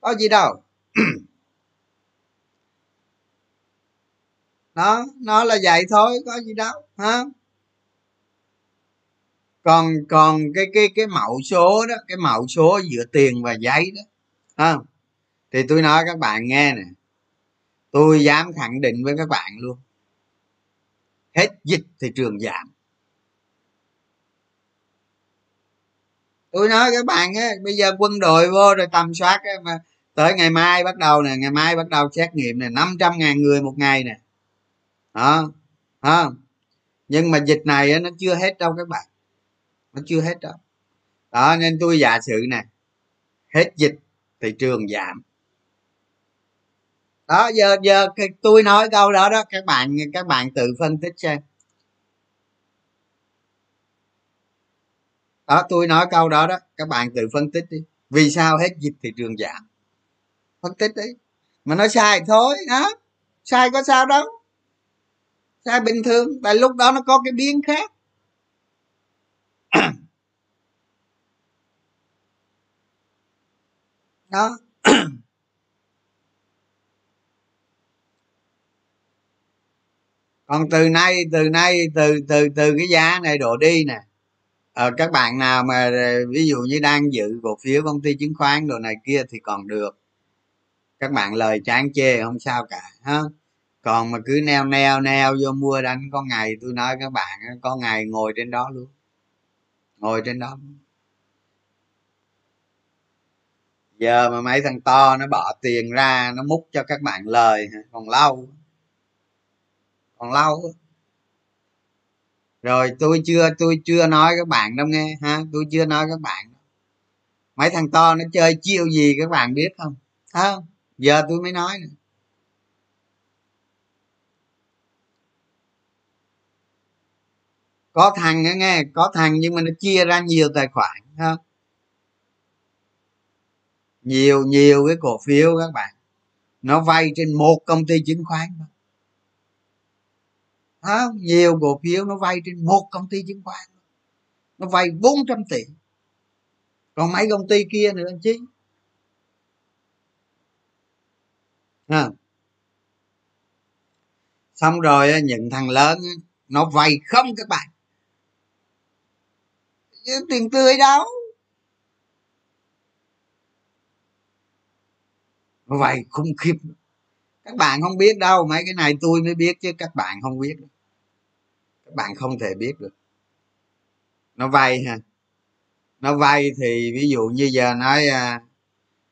Có gì đâu. Đó, nó là vậy thôi, có gì đâu, hả? Còn còn cái cái cái mẫu số đó, cái mẫu số giữa tiền và giấy đó ha thì tôi nói các bạn nghe nè tôi dám khẳng định với các bạn luôn. Hết dịch thị trường giảm. Tôi nói các bạn á bây giờ quân đội vô rồi tầm soát á, mà tới ngày mai bắt đầu nè ngày mai bắt đầu xét nghiệm nè năm trăm ngàn người một ngày nè. Đó hả? Nhưng mà dịch này á, nó chưa hết đâu các bạn. Nó chưa hết đâu. Đó nên tôi giả sử nè hết dịch thị trường giảm đó, giờ giờ tôi nói câu đó đó, các bạn các bạn tự phân tích xem. Đó, tôi nói câu đó đó, các bạn tự phân tích đi. Vì sao hết dịch thị trường giảm? Phân tích đi. Mà nó sai thôi, đó. Sai có sao đâu. Sai bình thường, tại lúc đó nó có cái biến khác. Đó. Còn từ nay từ nay từ từ từ cái giá này đổ đi nè. Ờ, các bạn nào mà ờ, ví dụ như đang giữ cổ phiếu công ty chứng khoán đồ này kia thì còn được. Các bạn lời chán chê không sao cả ha. Còn mà cứ neo neo neo vô mua đánh có ngày tôi nói các bạn có ngày ngồi trên đó luôn. Ngồi trên đó. Giờ mà mấy thằng to nó bỏ tiền ra nó múc cho các bạn lời còn lâu còn lâu rồi tôi chưa tôi chưa nói các bạn đâu nghe, ha? Tôi chưa nói các bạn mấy thằng to nó chơi chiêu gì các bạn biết không? Không? Giờ tôi mới nói nè. Có thằng nghe, có thằng nhưng mà nó chia ra nhiều tài khoản không? Nhiều nhiều cái cổ phiếu các bạn. Nó vay trên một công ty chứng khoán thôi à, nhiều cổ phiếu nó vay trên một công ty chứng khoán. Nó vay 400 tỷ. Còn mấy công ty kia nữa anh chứ à. xong rồi những thằng lớn nó vay không các bạn. Tiền tươi đâu. Nó vay khủng khiếp. Các bạn không biết đâu mấy cái này tôi mới biết chứ các bạn không biết đâu bạn không thể biết được. Nó vay ha. Nó vay thì ví dụ như giờ nói à,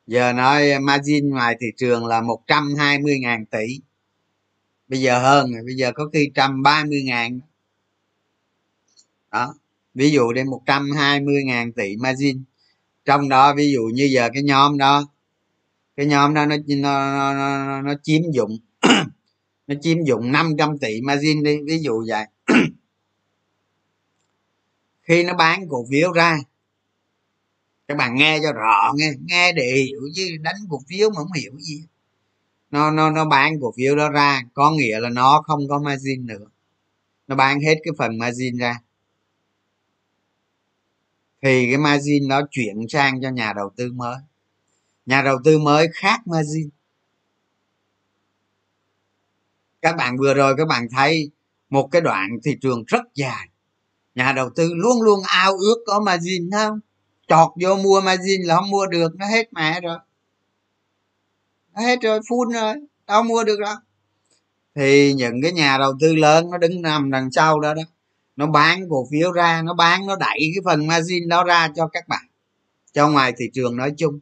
giờ nói margin ngoài thị trường là 120 ngàn tỷ. Bây giờ hơn rồi bây giờ có khi trăm ba mươi ngàn đó. Ví dụ đây 120 ngàn tỷ margin. Trong đó ví dụ như giờ cái nhóm đó cái nhóm đó nó nó nó, nó, nó chiếm dụng nó chiếm dụng 500 tỷ margin đi ví dụ vậy. khi nó bán cổ phiếu ra, các bạn nghe cho rõ nghe nghe để hiểu chứ đánh cổ phiếu mà không hiểu gì. Nó nó nó bán cổ phiếu đó ra, có nghĩa là nó không có margin nữa. Nó bán hết cái phần margin ra. Thì cái margin đó chuyển sang cho nhà đầu tư mới. Nhà đầu tư mới khác margin. Các bạn vừa rồi các bạn thấy một cái đoạn thị trường rất dài nhà đầu tư luôn luôn ao ước có margin không? Chọt vô mua margin là không mua được, nó hết mẹ rồi. Nó hết rồi phun rồi, đâu mua được đâu. Thì những cái nhà đầu tư lớn nó đứng nằm đằng sau đó đó, nó bán cổ phiếu ra, nó bán, nó đẩy cái phần margin đó ra cho các bạn, cho ngoài thị trường nói chung.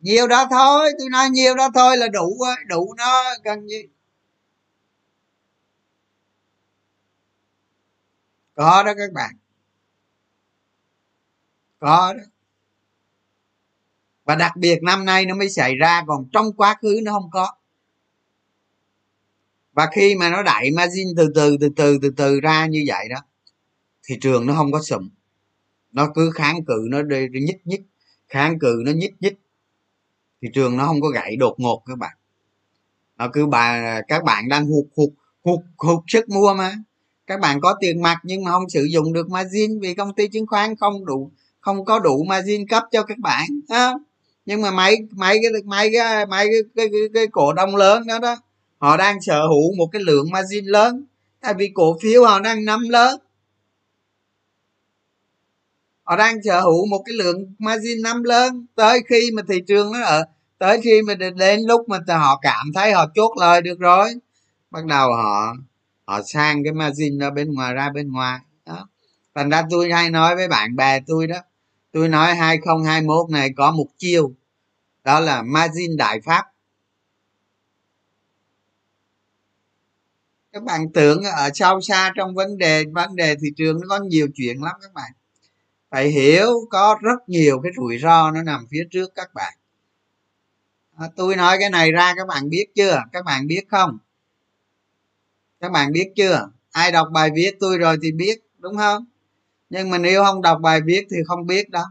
Nhiều đó thôi, tôi nói nhiều đó thôi là đủ đủ nó cần gì có đó các bạn. Có đó. Và đặc biệt năm nay nó mới xảy ra, còn trong quá khứ nó không có. Và khi mà nó đẩy margin từ từ từ từ từ từ ra như vậy đó thị trường nó không có sụm. Nó cứ kháng cự, nó đi nhích nhích, kháng cự nó nhích nhích thị trường nó không có gãy đột ngột các bạn. Nó cứ bà, các bạn đang hụt hụt hụt hụt sức mua mà các bạn có tiền mặt nhưng mà không sử dụng được margin vì công ty chứng khoán không đủ không có đủ margin cấp cho các bạn ha. Nhưng mà mấy mấy cái mấy cái mấy cái, cái, cái, cái cổ đông lớn đó đó họ đang sở hữu một cái lượng margin lớn tại vì cổ phiếu họ đang nắm lớn. Họ đang sở hữu một cái lượng margin nắm lớn tới khi mà thị trường nó ở tới khi mà đến lúc mà họ cảm thấy họ chốt lời được rồi bắt đầu họ họ sang cái margin ra bên ngoài ra bên ngoài. Đó. Thành ra tôi hay nói với bạn bè tôi đó tôi nói 2021 này có một chiêu đó là margin đại pháp. Các bạn tưởng ở sâu xa trong vấn đề vấn đề thị trường nó có nhiều chuyện lắm các bạn. Phải hiểu có rất nhiều cái rủi ro nó nằm phía trước các bạn. À, tôi nói cái này ra các bạn biết chưa? Các bạn biết không? Các bạn biết chưa? Ai đọc bài viết tôi rồi thì biết đúng không? Nhưng mà nếu không đọc bài viết thì không biết đâu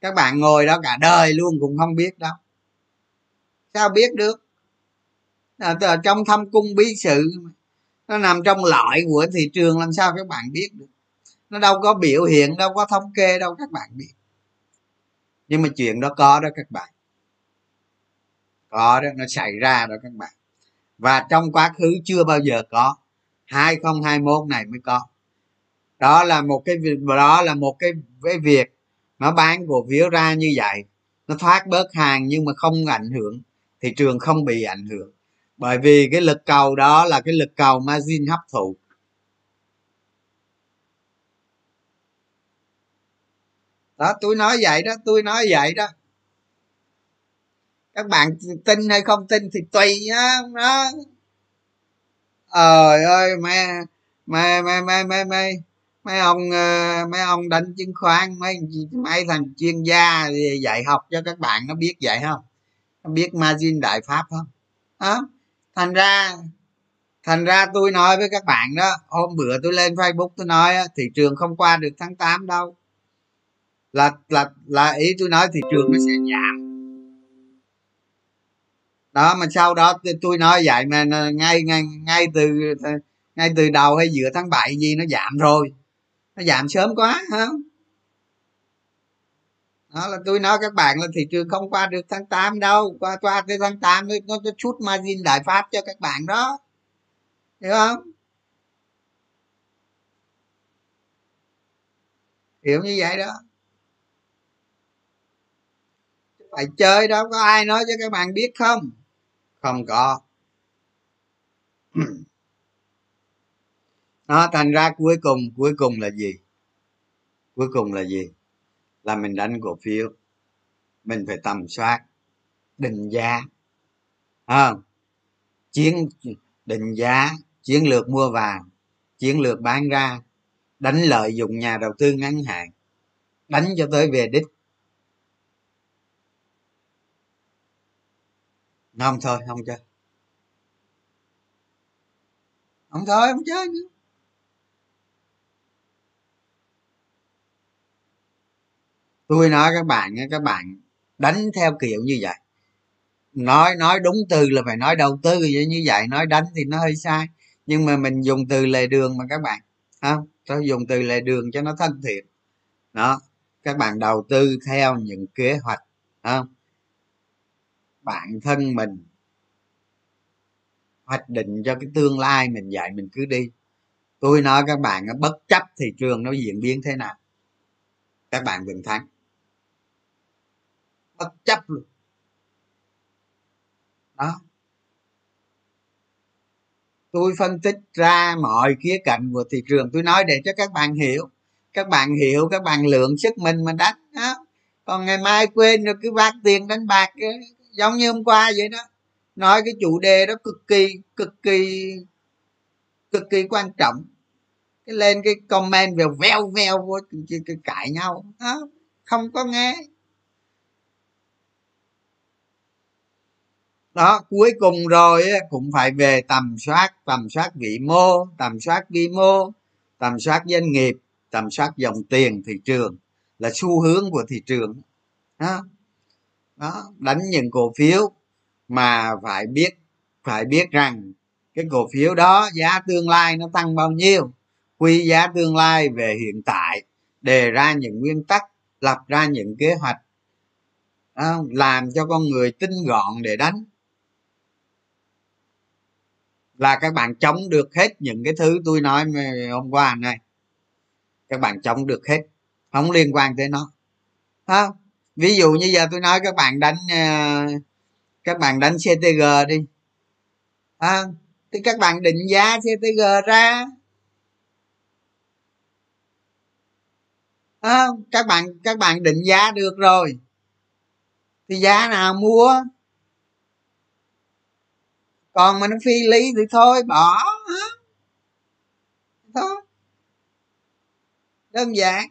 các bạn ngồi đó cả đời luôn cũng không biết đâu sao biết được? À, trong thâm cung bí sự nó nằm trong loại của thị trường làm sao các bạn biết được? Nó đâu có biểu hiện đâu có thống kê đâu các bạn biết. Nhưng mà chuyện đó có đó các bạn. Có đó nó xảy ra đó các bạn và trong quá khứ chưa bao giờ có. 2021 này mới có. Đó là một cái việc đó là một cái cái việc nó bán cổ phiếu ra như vậy. Nó thoát bớt hàng nhưng mà không ảnh hưởng. Thị trường không bị ảnh hưởng. Bởi vì cái lực cầu đó là cái lực cầu margin hấp thụ. Đó, tôi nói vậy đó, tôi nói vậy đó các bạn tin hay không tin thì tùy nhá nó trời ơi, mẹ mẹ mẹ mẹ mẹ mẹ, mấy ông ờ, mấy ông đánh chứng khoán, mấy mấy thằng chuyên gia dạy học cho các bạn, nó biết vậy không? Nó biết margin đại pháp không? Đó thành ra thành ra tôi nói với các bạn đó, hôm bữa tôi lên facebook tôi nói thị trường không qua được tháng 8 đâu. Là là là ý tôi nói thị trường nó sẽ giảm đó, mà sau đó tôi nói vậy mà ngay ngay ngay từ ngay từ đầu hay giữa tháng 7 gì nó giảm rồi. Nó giảm sớm quá, hả? Đó là tôi nói các bạn là thị trường không qua được tháng 8 đâu. Qua qua tới tháng 8 nó nó chút margin đại pháp cho các bạn đó. Hiểu không? Hiểu như vậy đó. Phải chơi đó, có ai nói cho các bạn biết không? Không có. Nó thành ra cuối cùng cuối cùng là gì? Cuối cùng là gì? Là mình đánh cổ phiếu. Mình phải tầm soát định giá. À, chiến định giá chiến lược mua vào chiến lược bán ra đánh lợi dụng nhà đầu tư ngắn hạn đánh cho tới về đích. Không thôi, không chơi. Không thôi, không chơi nữa. Tôi nói các bạn các bạn đánh theo kiểu như vậy. Nói nói đúng từ là phải nói đầu tư như vậy nói đánh thì nó hơi sai. Nhưng mà mình dùng từ lề đường mà các bạn không tôi dùng từ lề đường cho nó thân thiện. Đó, các bạn đầu tư theo những kế hoạch không bản thân mình, hoạch định cho cái tương lai mình dạy mình cứ đi. Tôi nói các bạn bất chấp thị trường nó diễn biến thế nào, các bạn vẫn thắng. Bất chấp luôn. Đó. Tôi phân tích ra mọi khía cạnh của thị trường, tôi nói để cho các bạn hiểu. Các bạn hiểu, các bạn lượng sức mình mà đánh, đó. Còn ngày mai quên rồi cứ vác tiền đánh bạc giống như hôm qua vậy đó. Nói cái chủ đề đó cực kỳ cực kỳ cực kỳ quan trọng. Cái lên cái comment về veo veo vô cãi nhau. Đó không có nghe. Đó cuối cùng rồi cũng phải về tầm soát tầm soát vĩ mô tầm soát vi mô tầm soát doanh nghiệp tầm soát dòng tiền thị trường. Là xu hướng của thị trường. Đó, đó, đánh những cổ phiếu mà phải biết phải biết rằng cái cổ phiếu đó giá tương lai nó tăng bao nhiêu, quy giá tương lai về hiện tại, đề ra những nguyên tắc, lập ra những kế hoạch à, làm cho con người tinh gọn để đánh. Là các bạn chống được hết những cái thứ tôi nói hôm qua này. Các bạn chống được hết, không liên quan tới nó. Không? Ví dụ như giờ tôi nói các bạn đánh ờ, các bạn đánh ctg đi. À, thì các bạn định giá ctg ra. À, các bạn các bạn định giá được rồi. Thì giá nào mua? Còn mà nó phi lý thì thôi bỏ thôi. Đơn giản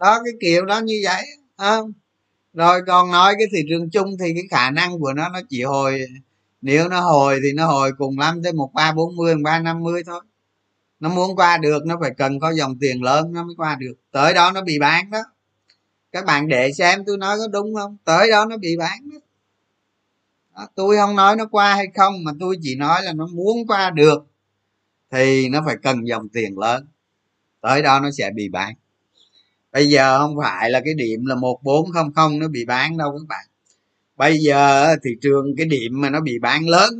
đó, cái kiểu đó như vậy không? Rồi còn nói cái thị trường chung thì cái khả năng của nó nó chỉ hồi, nếu nó hồi thì nó hồi cùng lắm tới một ba bốn mươi ba năm mươi thôi. Nó muốn qua được, nó phải cần có dòng tiền lớn nó mới qua được. Tới đó nó bị bán đó. Các bạn để xem tôi nói có đúng không? Tới đó nó bị bán đó. đó, tôi không nói nó qua hay không, mà tôi chỉ nói là nó muốn qua được thì nó phải cần dòng tiền lớn. Tới đó nó sẽ bị bán bây giờ không phải là cái điểm là một bốn không không nó bị bán đâu các bạn. Bây giờ thị trường cái điểm mà nó bị bán lớn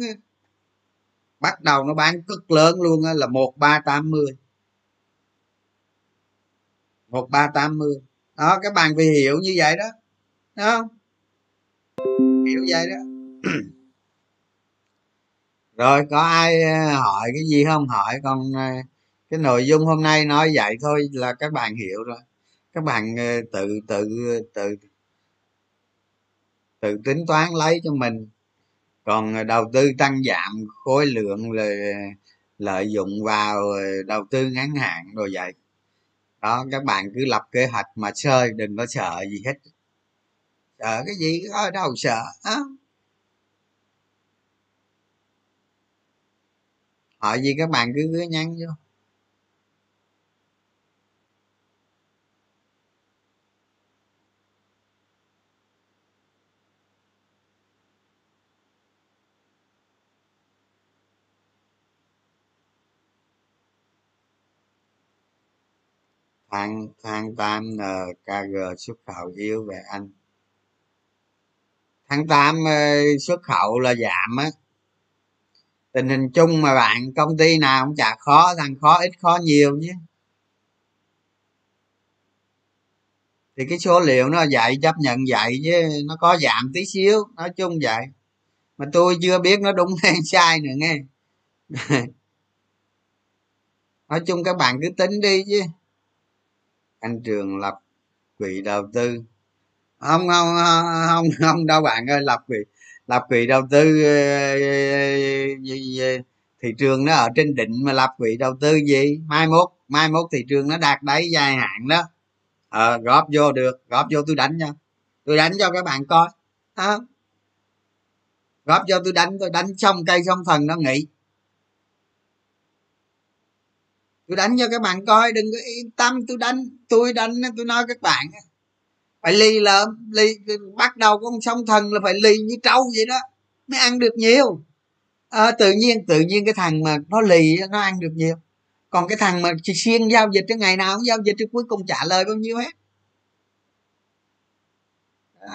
bắt đầu nó bán cực lớn luôn là một ba tám mươi. một ba tám mươi. Đó, các bạn phải hiểu như vậy đó. Đúng không? Hiểu vậy đó. Rồi, có ai ờ, hỏi cái gì không? Hỏi còn ờ, cái nội dung hôm nay nói vậy thôi là các bạn hiểu rồi các bạn ờ, tự tự tự tự tính toán lấy cho mình. Còn ờ, đầu tư tăng giảm khối lượng là lợi dụng vào ờ, đầu tư ngắn hạn rồi vậy. Đó, các bạn cứ lập kế hoạch mà chơi đừng có sợ gì hết. Sợ cái gì có đâu sợ, á. Hỏi gì các bạn cứ cứ nhắn vô. Than than tam nkg xuất khẩu yếu về anh. Tháng 8 ờ, xuất khẩu là giảm á. Tình hình chung mà bạn, công ty nào cũng chả khó, thằng khó ít khó nhiều nhé. Thì cái số liệu nó dạy, chấp nhận vậy chứ, nó có giảm tí xíu, nói chung vậy. Mà tôi chưa biết nó đúng hay sai nữa nghe. Nói chung các bạn cứ tính đi chứ anh trường lập quỹ đầu tư. Không không không không đâu bạn ơi lập quỹ lập quỹ đầu tư thị trường nó ở trên đỉnh mà lập quỹ đầu tư gì? Mai mốt mai mốt thị trường nó đạt đáy dài hạn đó. Ờ góp vô được góp vô tôi đánh cho tôi đánh cho các bạn coi. À, góp cho tôi đánh tôi đánh xong cây xong phần nó nghỉ. Tôi đánh cho các bạn coi đừng có yên tâm tôi đánh tôi đánh tôi nói các bạn. Phải ly là ly bắt đầu con sông thần là phải ly như trâu vậy đó mới ăn được nhiều. À, tự nhiên tự nhiên cái thằng mà nó lì nó ăn được nhiều. Còn cái thằng mà chỉ xuyên giao dịch cái ngày nào cũng giao dịch thì cuối cùng trả lời bao nhiêu hết.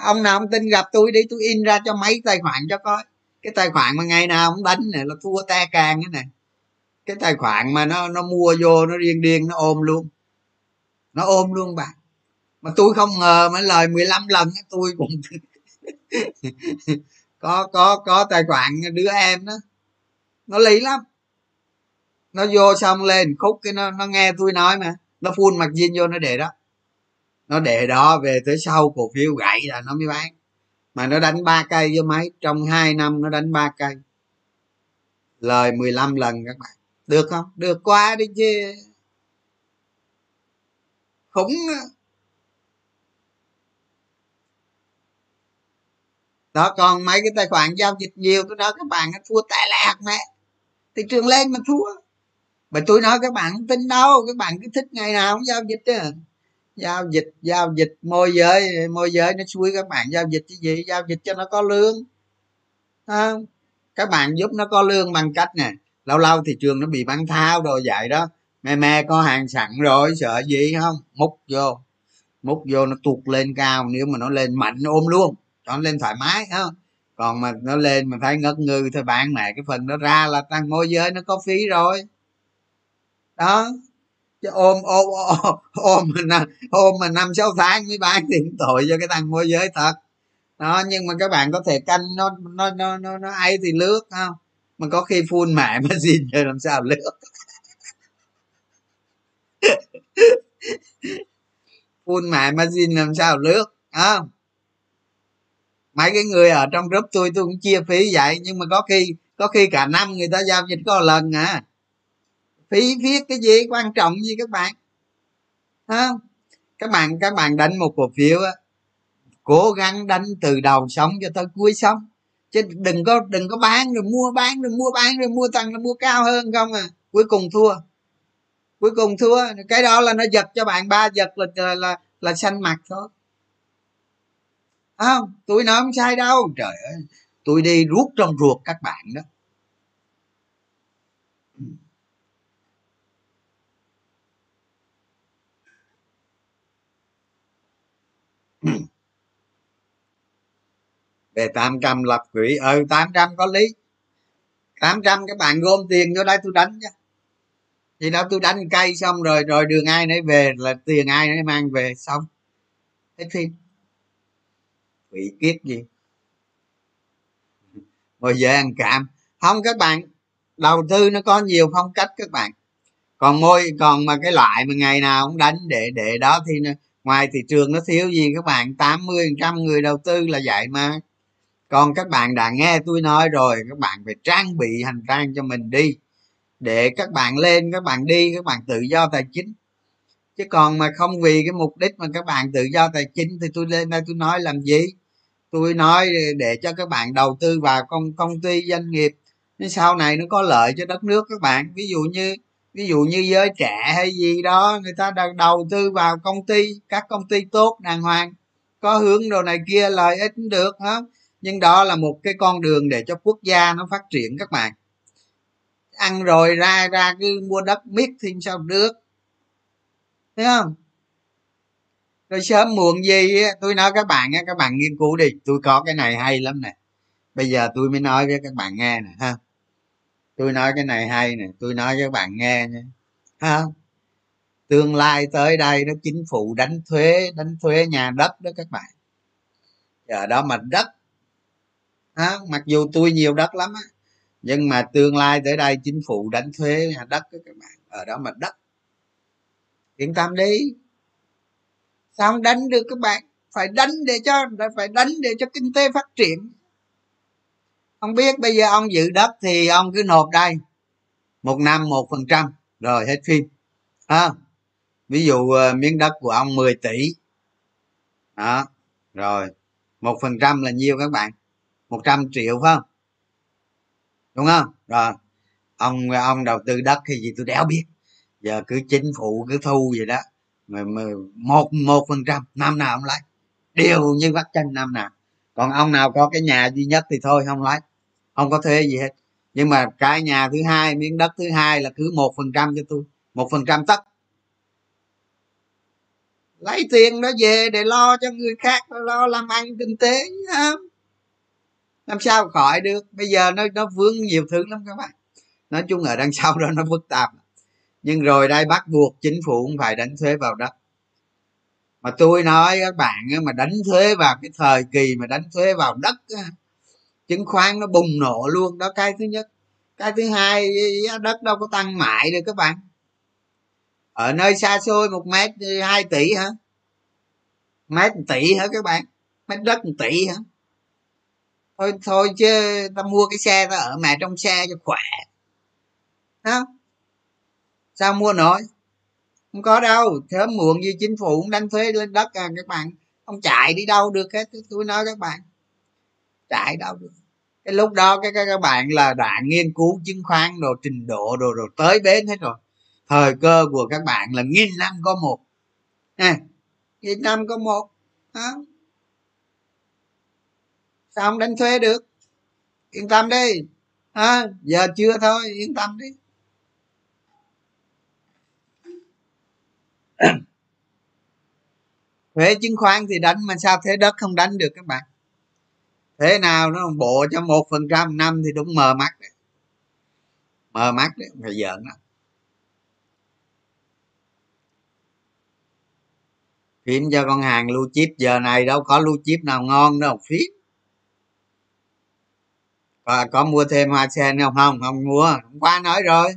Ông nào không tin gặp tôi đi tôi in ra cho mấy tài khoản cho coi. Cái tài khoản mà ngày nào cũng đánh này là thua te càng cái này cái tài khoản mà nó nó mua vô nó điên điên, nó ôm luôn. Nó ôm luôn bạn. Mà tôi không ngờ mấy lời 15 lần tôi cũng có có có tài khoản đứa em đó. Nó lý lắm. Nó vô xong lên khúc cái nó nó nghe tôi nói mà. Nó phun mặt zin vô nó để đó. Nó để đó về tới sau cổ phiếu gãy là nó mới bán. Mà nó đánh ba cây với máy. Trong hai năm nó đánh ba cây. Lời 15 lần các bạn được không? Được qua đi chứ. Khủng đó còn mấy cái tài khoản giao dịch nhiều tôi nói các bạn thua tệ lạc mẹ thị trường lên mà thua. Mà tôi nói các bạn không tin đâu các bạn cứ thích ngày nào cũng giao dịch chứ. Giao dịch giao dịch môi giới môi giới nó xui các bạn giao dịch cái gì? Giao dịch cho nó có lương. À, các bạn giúp nó có lương bằng cách nè lâu lâu thị trường nó bị bán thao rồi vậy đó. Mẹ mẹ có hàng sẵn rồi sợ gì không? Múc vô. Múc vô nó tuột lên cao nếu mà nó lên mạnh nó ôm luôn. Cho nó lên thoải mái không? Còn mà nó lên mà thấy ngất ngư thôi bạn mẹ cái phần nó ra là tăng môi giới nó có phí rồi. Đó. Chứ ôm ôm ôm ôm mà ôm mà năm sáu tháng mới bán thì tội cho cái thằng môi giới thật. Đó nhưng mà các bạn có thể canh nó nó nó nó, nó ấy thì lướt không? Mà có khi phun mẹ mà xin rồi làm sao lựa phun mẹ margin làm sao lướt à mấy cái người ở trong group tôi tôi cũng chia phí vậy, nhưng mà có khi có khi cả năm người ta giao dịch có lần à. Phí viết cái gì quan trọng gì các bạn? Không? Các bạn các bạn đánh một cổ phiếu á, cố gắng đánh từ đầu sống cho tới cuối sống chứ đừng có đừng có bán rồi mua bán rồi mua bán rồi mua tăng rồi mua cao hơn không à. Cuối cùng thua. Cuối cùng thua. Cái đó là nó giật cho bạn ba giật là là là, là xanh mặt thôi. Không? Tôi nói không sai đâu. Trời ơi. Tôi đi rút trong ruột các bạn đó về 800 lập quỹ. Ừ 800 có lý. 800 các bạn gom tiền vô đây tôi đánh chứ thì đó, tôi đánh cây xong rồi rồi đường ai nấy về là tiền ai nấy mang về, xong. Hết phim. Quỷ kiết gì. Ngồi về ăn cạm. Không, các bạn, đầu tư nó có nhiều phong cách các bạn. Còn môi, còn mà cái loại mà ngày nào cũng đánh để để đó thì ngoài thị trường nó thiếu gì các bạn? 80 trăm người đầu tư là vậy mà còn các bạn đã nghe tôi nói rồi, các bạn phải trang bị hành trang cho mình đi. Để các bạn lên, các bạn đi, các bạn tự do tài chính. Chứ còn mà không vì cái mục đích mà các bạn tự do tài chính thì tôi lên đây tôi nói làm gì? Tôi nói để cho các bạn đầu tư vào công công ty, doanh nghiệp. Nên sau này nó có lợi cho đất nước các bạn. Ví dụ như, ví dụ như giới trẻ hay gì đó, người ta đang đầu tư vào công ty, các công ty tốt đàng hoàng, có hướng đồ này kia, lợi ích cũng được hết nhưng đó là một cái con đường để cho quốc gia nó phát triển các bạn. Ăn rồi ra ra cứ mua đất miết thì sao được. Thấy không? Rồi sớm muộn gì tôi nói các bạn các bạn nghiên cứu đi. Tôi có cái này hay lắm nè. Bây giờ tôi mới nói với các bạn nghe nè, ha. Tôi nói cái này hay nè, tôi nói với các bạn nghe nha, ha. Tương lai tới đây nó chính phủ đánh thuế đánh thuế nhà đất đó các bạn. Giờ đó mà đất ha mặc dù tôi nhiều đất lắm á nhưng mà tương lai tới đây chính phủ đánh thuế nhà đất đó các bạn. Ở đó mà đất. Yên tâm đi. Sao không đánh được các bạn? Phải đánh để cho phải đánh để cho kinh tế phát triển. Không biết bây giờ ông giữ đất thì ông cứ nộp đây. Một năm một phần trăm. Rồi hết phim. À, ví dụ ờ, miếng đất của ông 10 tỷ. Đó. Rồi một phần trăm là nhiêu các bạn? 100 triệu phải không? Đúng không? Rồi ông ông đầu tư đất thì gì tôi đéo biết. Giờ cứ chính phủ cứ thu vậy đó mà, mà một một phần trăm năm nào ông lấy. Đều như vắt chân năm nào. Còn ông nào có cái nhà duy nhất thì thôi không lấy. Không có thuê gì hết. Nhưng mà cái nhà thứ hai miếng đất thứ hai là cứ một phần trăm cho tôi. Một phần trăm tất. Lấy tiền đó về để lo cho người khác lo làm ăn kinh tế không? Làm sao khỏi được. Bây giờ nó nó vướng nhiều thứ lắm các bạn. Nói chung ở đằng sau đó nó phức tạp. Nhưng rồi đây bắt buộc chính phủ cũng phải đánh thuế vào đất. Mà tôi nói các bạn mà đánh thuế vào cái thời kỳ mà đánh thuế vào đất chứng khoán nó bùng nổ luôn. Đó cái thứ nhất. Cái thứ hai đất đâu có tăng mãi được các bạn. Ở nơi xa xôi một mét, hai tỷ hả? Mét tỷ hả các bạn? Mét đất một tỷ hả? Thôi thôi chứ ta mua cái xe ta ở mẹ trong xe cho khỏe. Đó sao mua nổi? Không có đâu sớm muộn gì chính phủ cũng đánh thuế lên đất à các bạn. Không chạy đi đâu được hết tôi nói các bạn. Chạy đâu được. Cái lúc đó cái các bạn là đã nghiên cứu chứng khoán đồ trình độ đồ đồ tới bến hết rồi. Thời cơ của các bạn là nghìn năm có một. À, nghìn năm có một. Đó sao không đánh thuế được? Yên tâm đi. À, giờ chưa thôi yên tâm đi. Thuế chứng khoán thì đánh mà sao thuế đất không đánh được các bạn? Thế nào nó bộ cho một phần trăm năm thì đúng mờ mắt đấy. Mờ mắt đấy phải giỡn lắm phím cho con hàng lưu chip giờ này đâu có lưu chip nào ngon đâu phim và có mua thêm hoa sen không? Không không mua. Hôm qua nói rồi.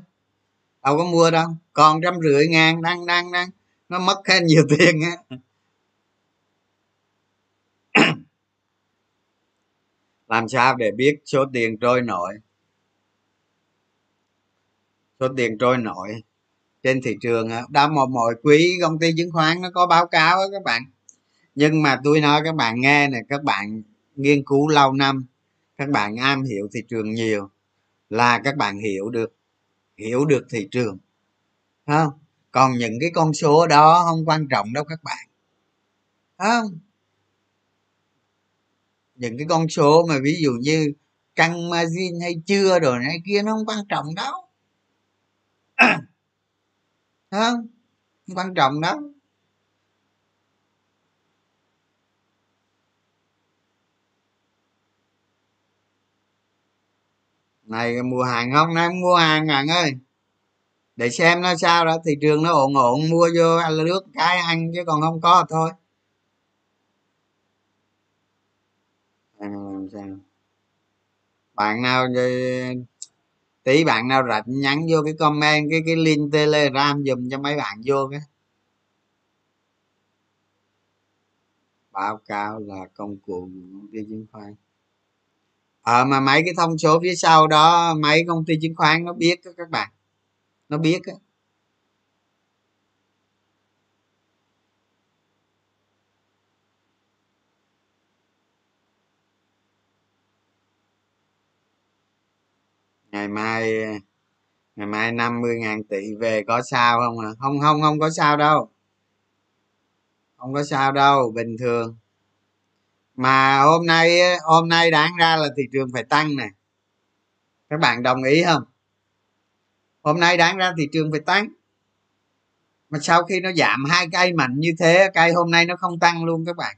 Đâu có mua đâu. Còn trăm rưỡi ngàn, đang đang đang. Nó mất hết nhiều tiền á. Làm sao để biết số tiền trôi nổi? Số tiền trôi nổi trên thị trường đã một mọi quý công ty chứng khoán nó có báo cáo đó các bạn. Nhưng mà tôi nói các bạn nghe này các bạn nghiên cứu lâu năm các bạn am hiểu thị trường nhiều là các bạn hiểu được hiểu được thị trường không? Còn những cái con số đó không quan trọng đâu các bạn không? Những cái con số mà ví dụ như căng margin hay chưa rồi này kia nó không quan trọng đâu không quan trọng đâu. Này mua hàng không đang mua hàng bạn ơi. Để xem nó sao đó, thị trường nó ổn ổn, mua vô ăn nước cái ăn chứ còn không có thôi. À, làm sao? Bạn nào tí bạn nào rạch nhắn vô cái comment, cái cái link telegram dùm cho mấy bạn vô cái. Báo cáo là công cụ công ty chứng khoán ờ mà mấy cái thông số phía sau đó, mấy công ty chứng khoán nó biết đó các bạn. Nó biết đó. ngày mai ngày mai 50 ngàn tỷ về có sao không à không không không có sao đâu. Không có sao đâu, bình thường mà hôm nay hôm nay đáng ra là thị trường phải tăng nè các bạn đồng ý không? Hôm nay đáng ra thị trường phải tăng. Mà sau khi nó giảm hai cây mạnh như thế cây hôm nay nó không tăng luôn các bạn.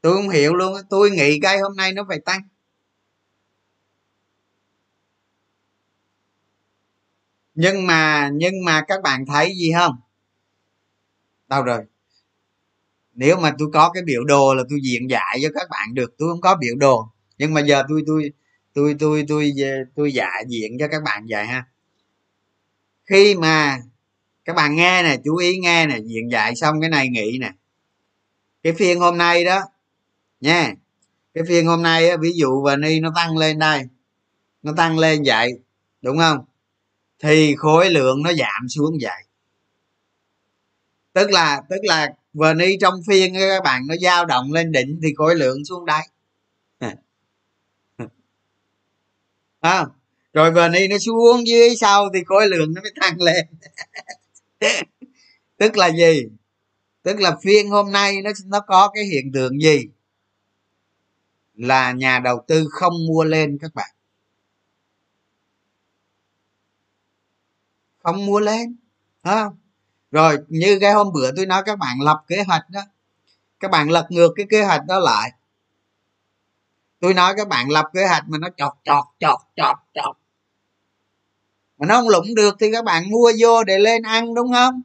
Tôi không hiểu luôn tôi nghĩ cây hôm nay nó phải tăng. Nhưng mà nhưng mà các bạn thấy gì không? Đâu rồi? Nếu mà tôi có cái biểu đồ là tôi diện giải cho các bạn được tôi không có biểu đồ. Nhưng mà giờ tôi tôi tôi tôi tôi tôi, tôi dạy diện cho các bạn vậy ha. Khi mà các bạn nghe nè chú ý nghe nè diện dạy xong cái này nghỉ nè. Cái phiên hôm nay đó nha cái phiên hôm nay á, ví dụ và ni nó tăng lên đây nó tăng lên vậy đúng không? Thì khối lượng nó giảm xuống vậy. Tức là tức là vni trong phiên các bạn nó dao động lên đỉnh thì khối lượng xuống đáy. À, rồi vni nó xuống dưới sau thì khối lượng nó mới tăng lên. Tức là gì? Tức là phiên hôm nay nó nó có cái hiện tượng gì? Là nhà đầu tư không mua lên các bạn. Không mua lên. Không? Rồi, như cái hôm bữa tôi nói các bạn lập kế hoạch đó, các bạn lật ngược cái kế hoạch đó lại. Tôi nói các bạn lập kế hoạch mà nó chọt chọt chọt chọt chọt. Mà nó không lũng được thì các bạn mua vô để lên ăn, đúng không?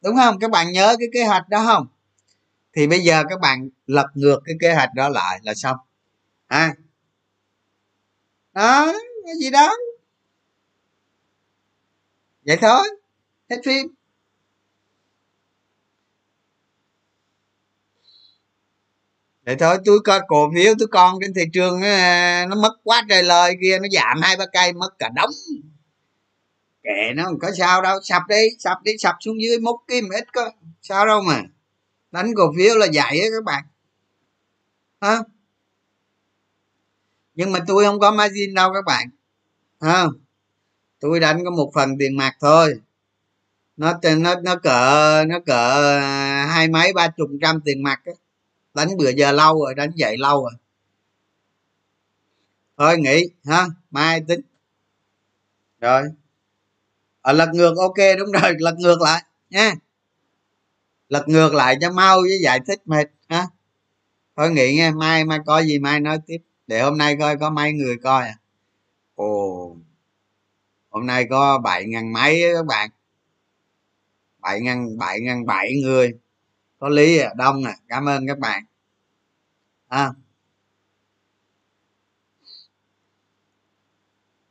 Đúng không? Các bạn nhớ cái kế hoạch đó không? Thì bây giờ các bạn lật ngược cái kế hoạch đó lại là xong. À. Đó, cái gì đó. Vậy thôi hết phim. Để thôi, tôi coi cổ phiếu, tôi con trên thị trường ờ, nó mất quá trời lời kia, nó giảm hai, ba cây, mất cả đống. Kệ nó, không có sao đâu, sập đi sập đi, sập xuống dưới múc kim ít có, sao đâu mà. Đánh cổ phiếu là vậy á các bạn. Ha nhưng mà tôi không có margin đâu các bạn. Ha tôi đánh có một phần tiền mặt thôi nó nó nó cỡ nó cỡ à, hai mấy, ba chục trăm tiền mặt á. Đánh bữa giờ lâu rồi, đánh dậy lâu rồi. Thôi nghỉ, ha, mai tính. Rồi. Ở lật ngược, ok, đúng rồi, lật ngược lại, nha. Lật ngược lại cho mau với giải thích mệt, ha. Thôi nghỉ nghe mai mai coi gì mai nói tiếp. Để hôm nay coi, có mấy người coi à. Ồ. Hôm nay có bảy ngàn mấy các bạn bảy ngàn bảy ngàn bảy người. Có lý, đông à cảm ơn các bạn. À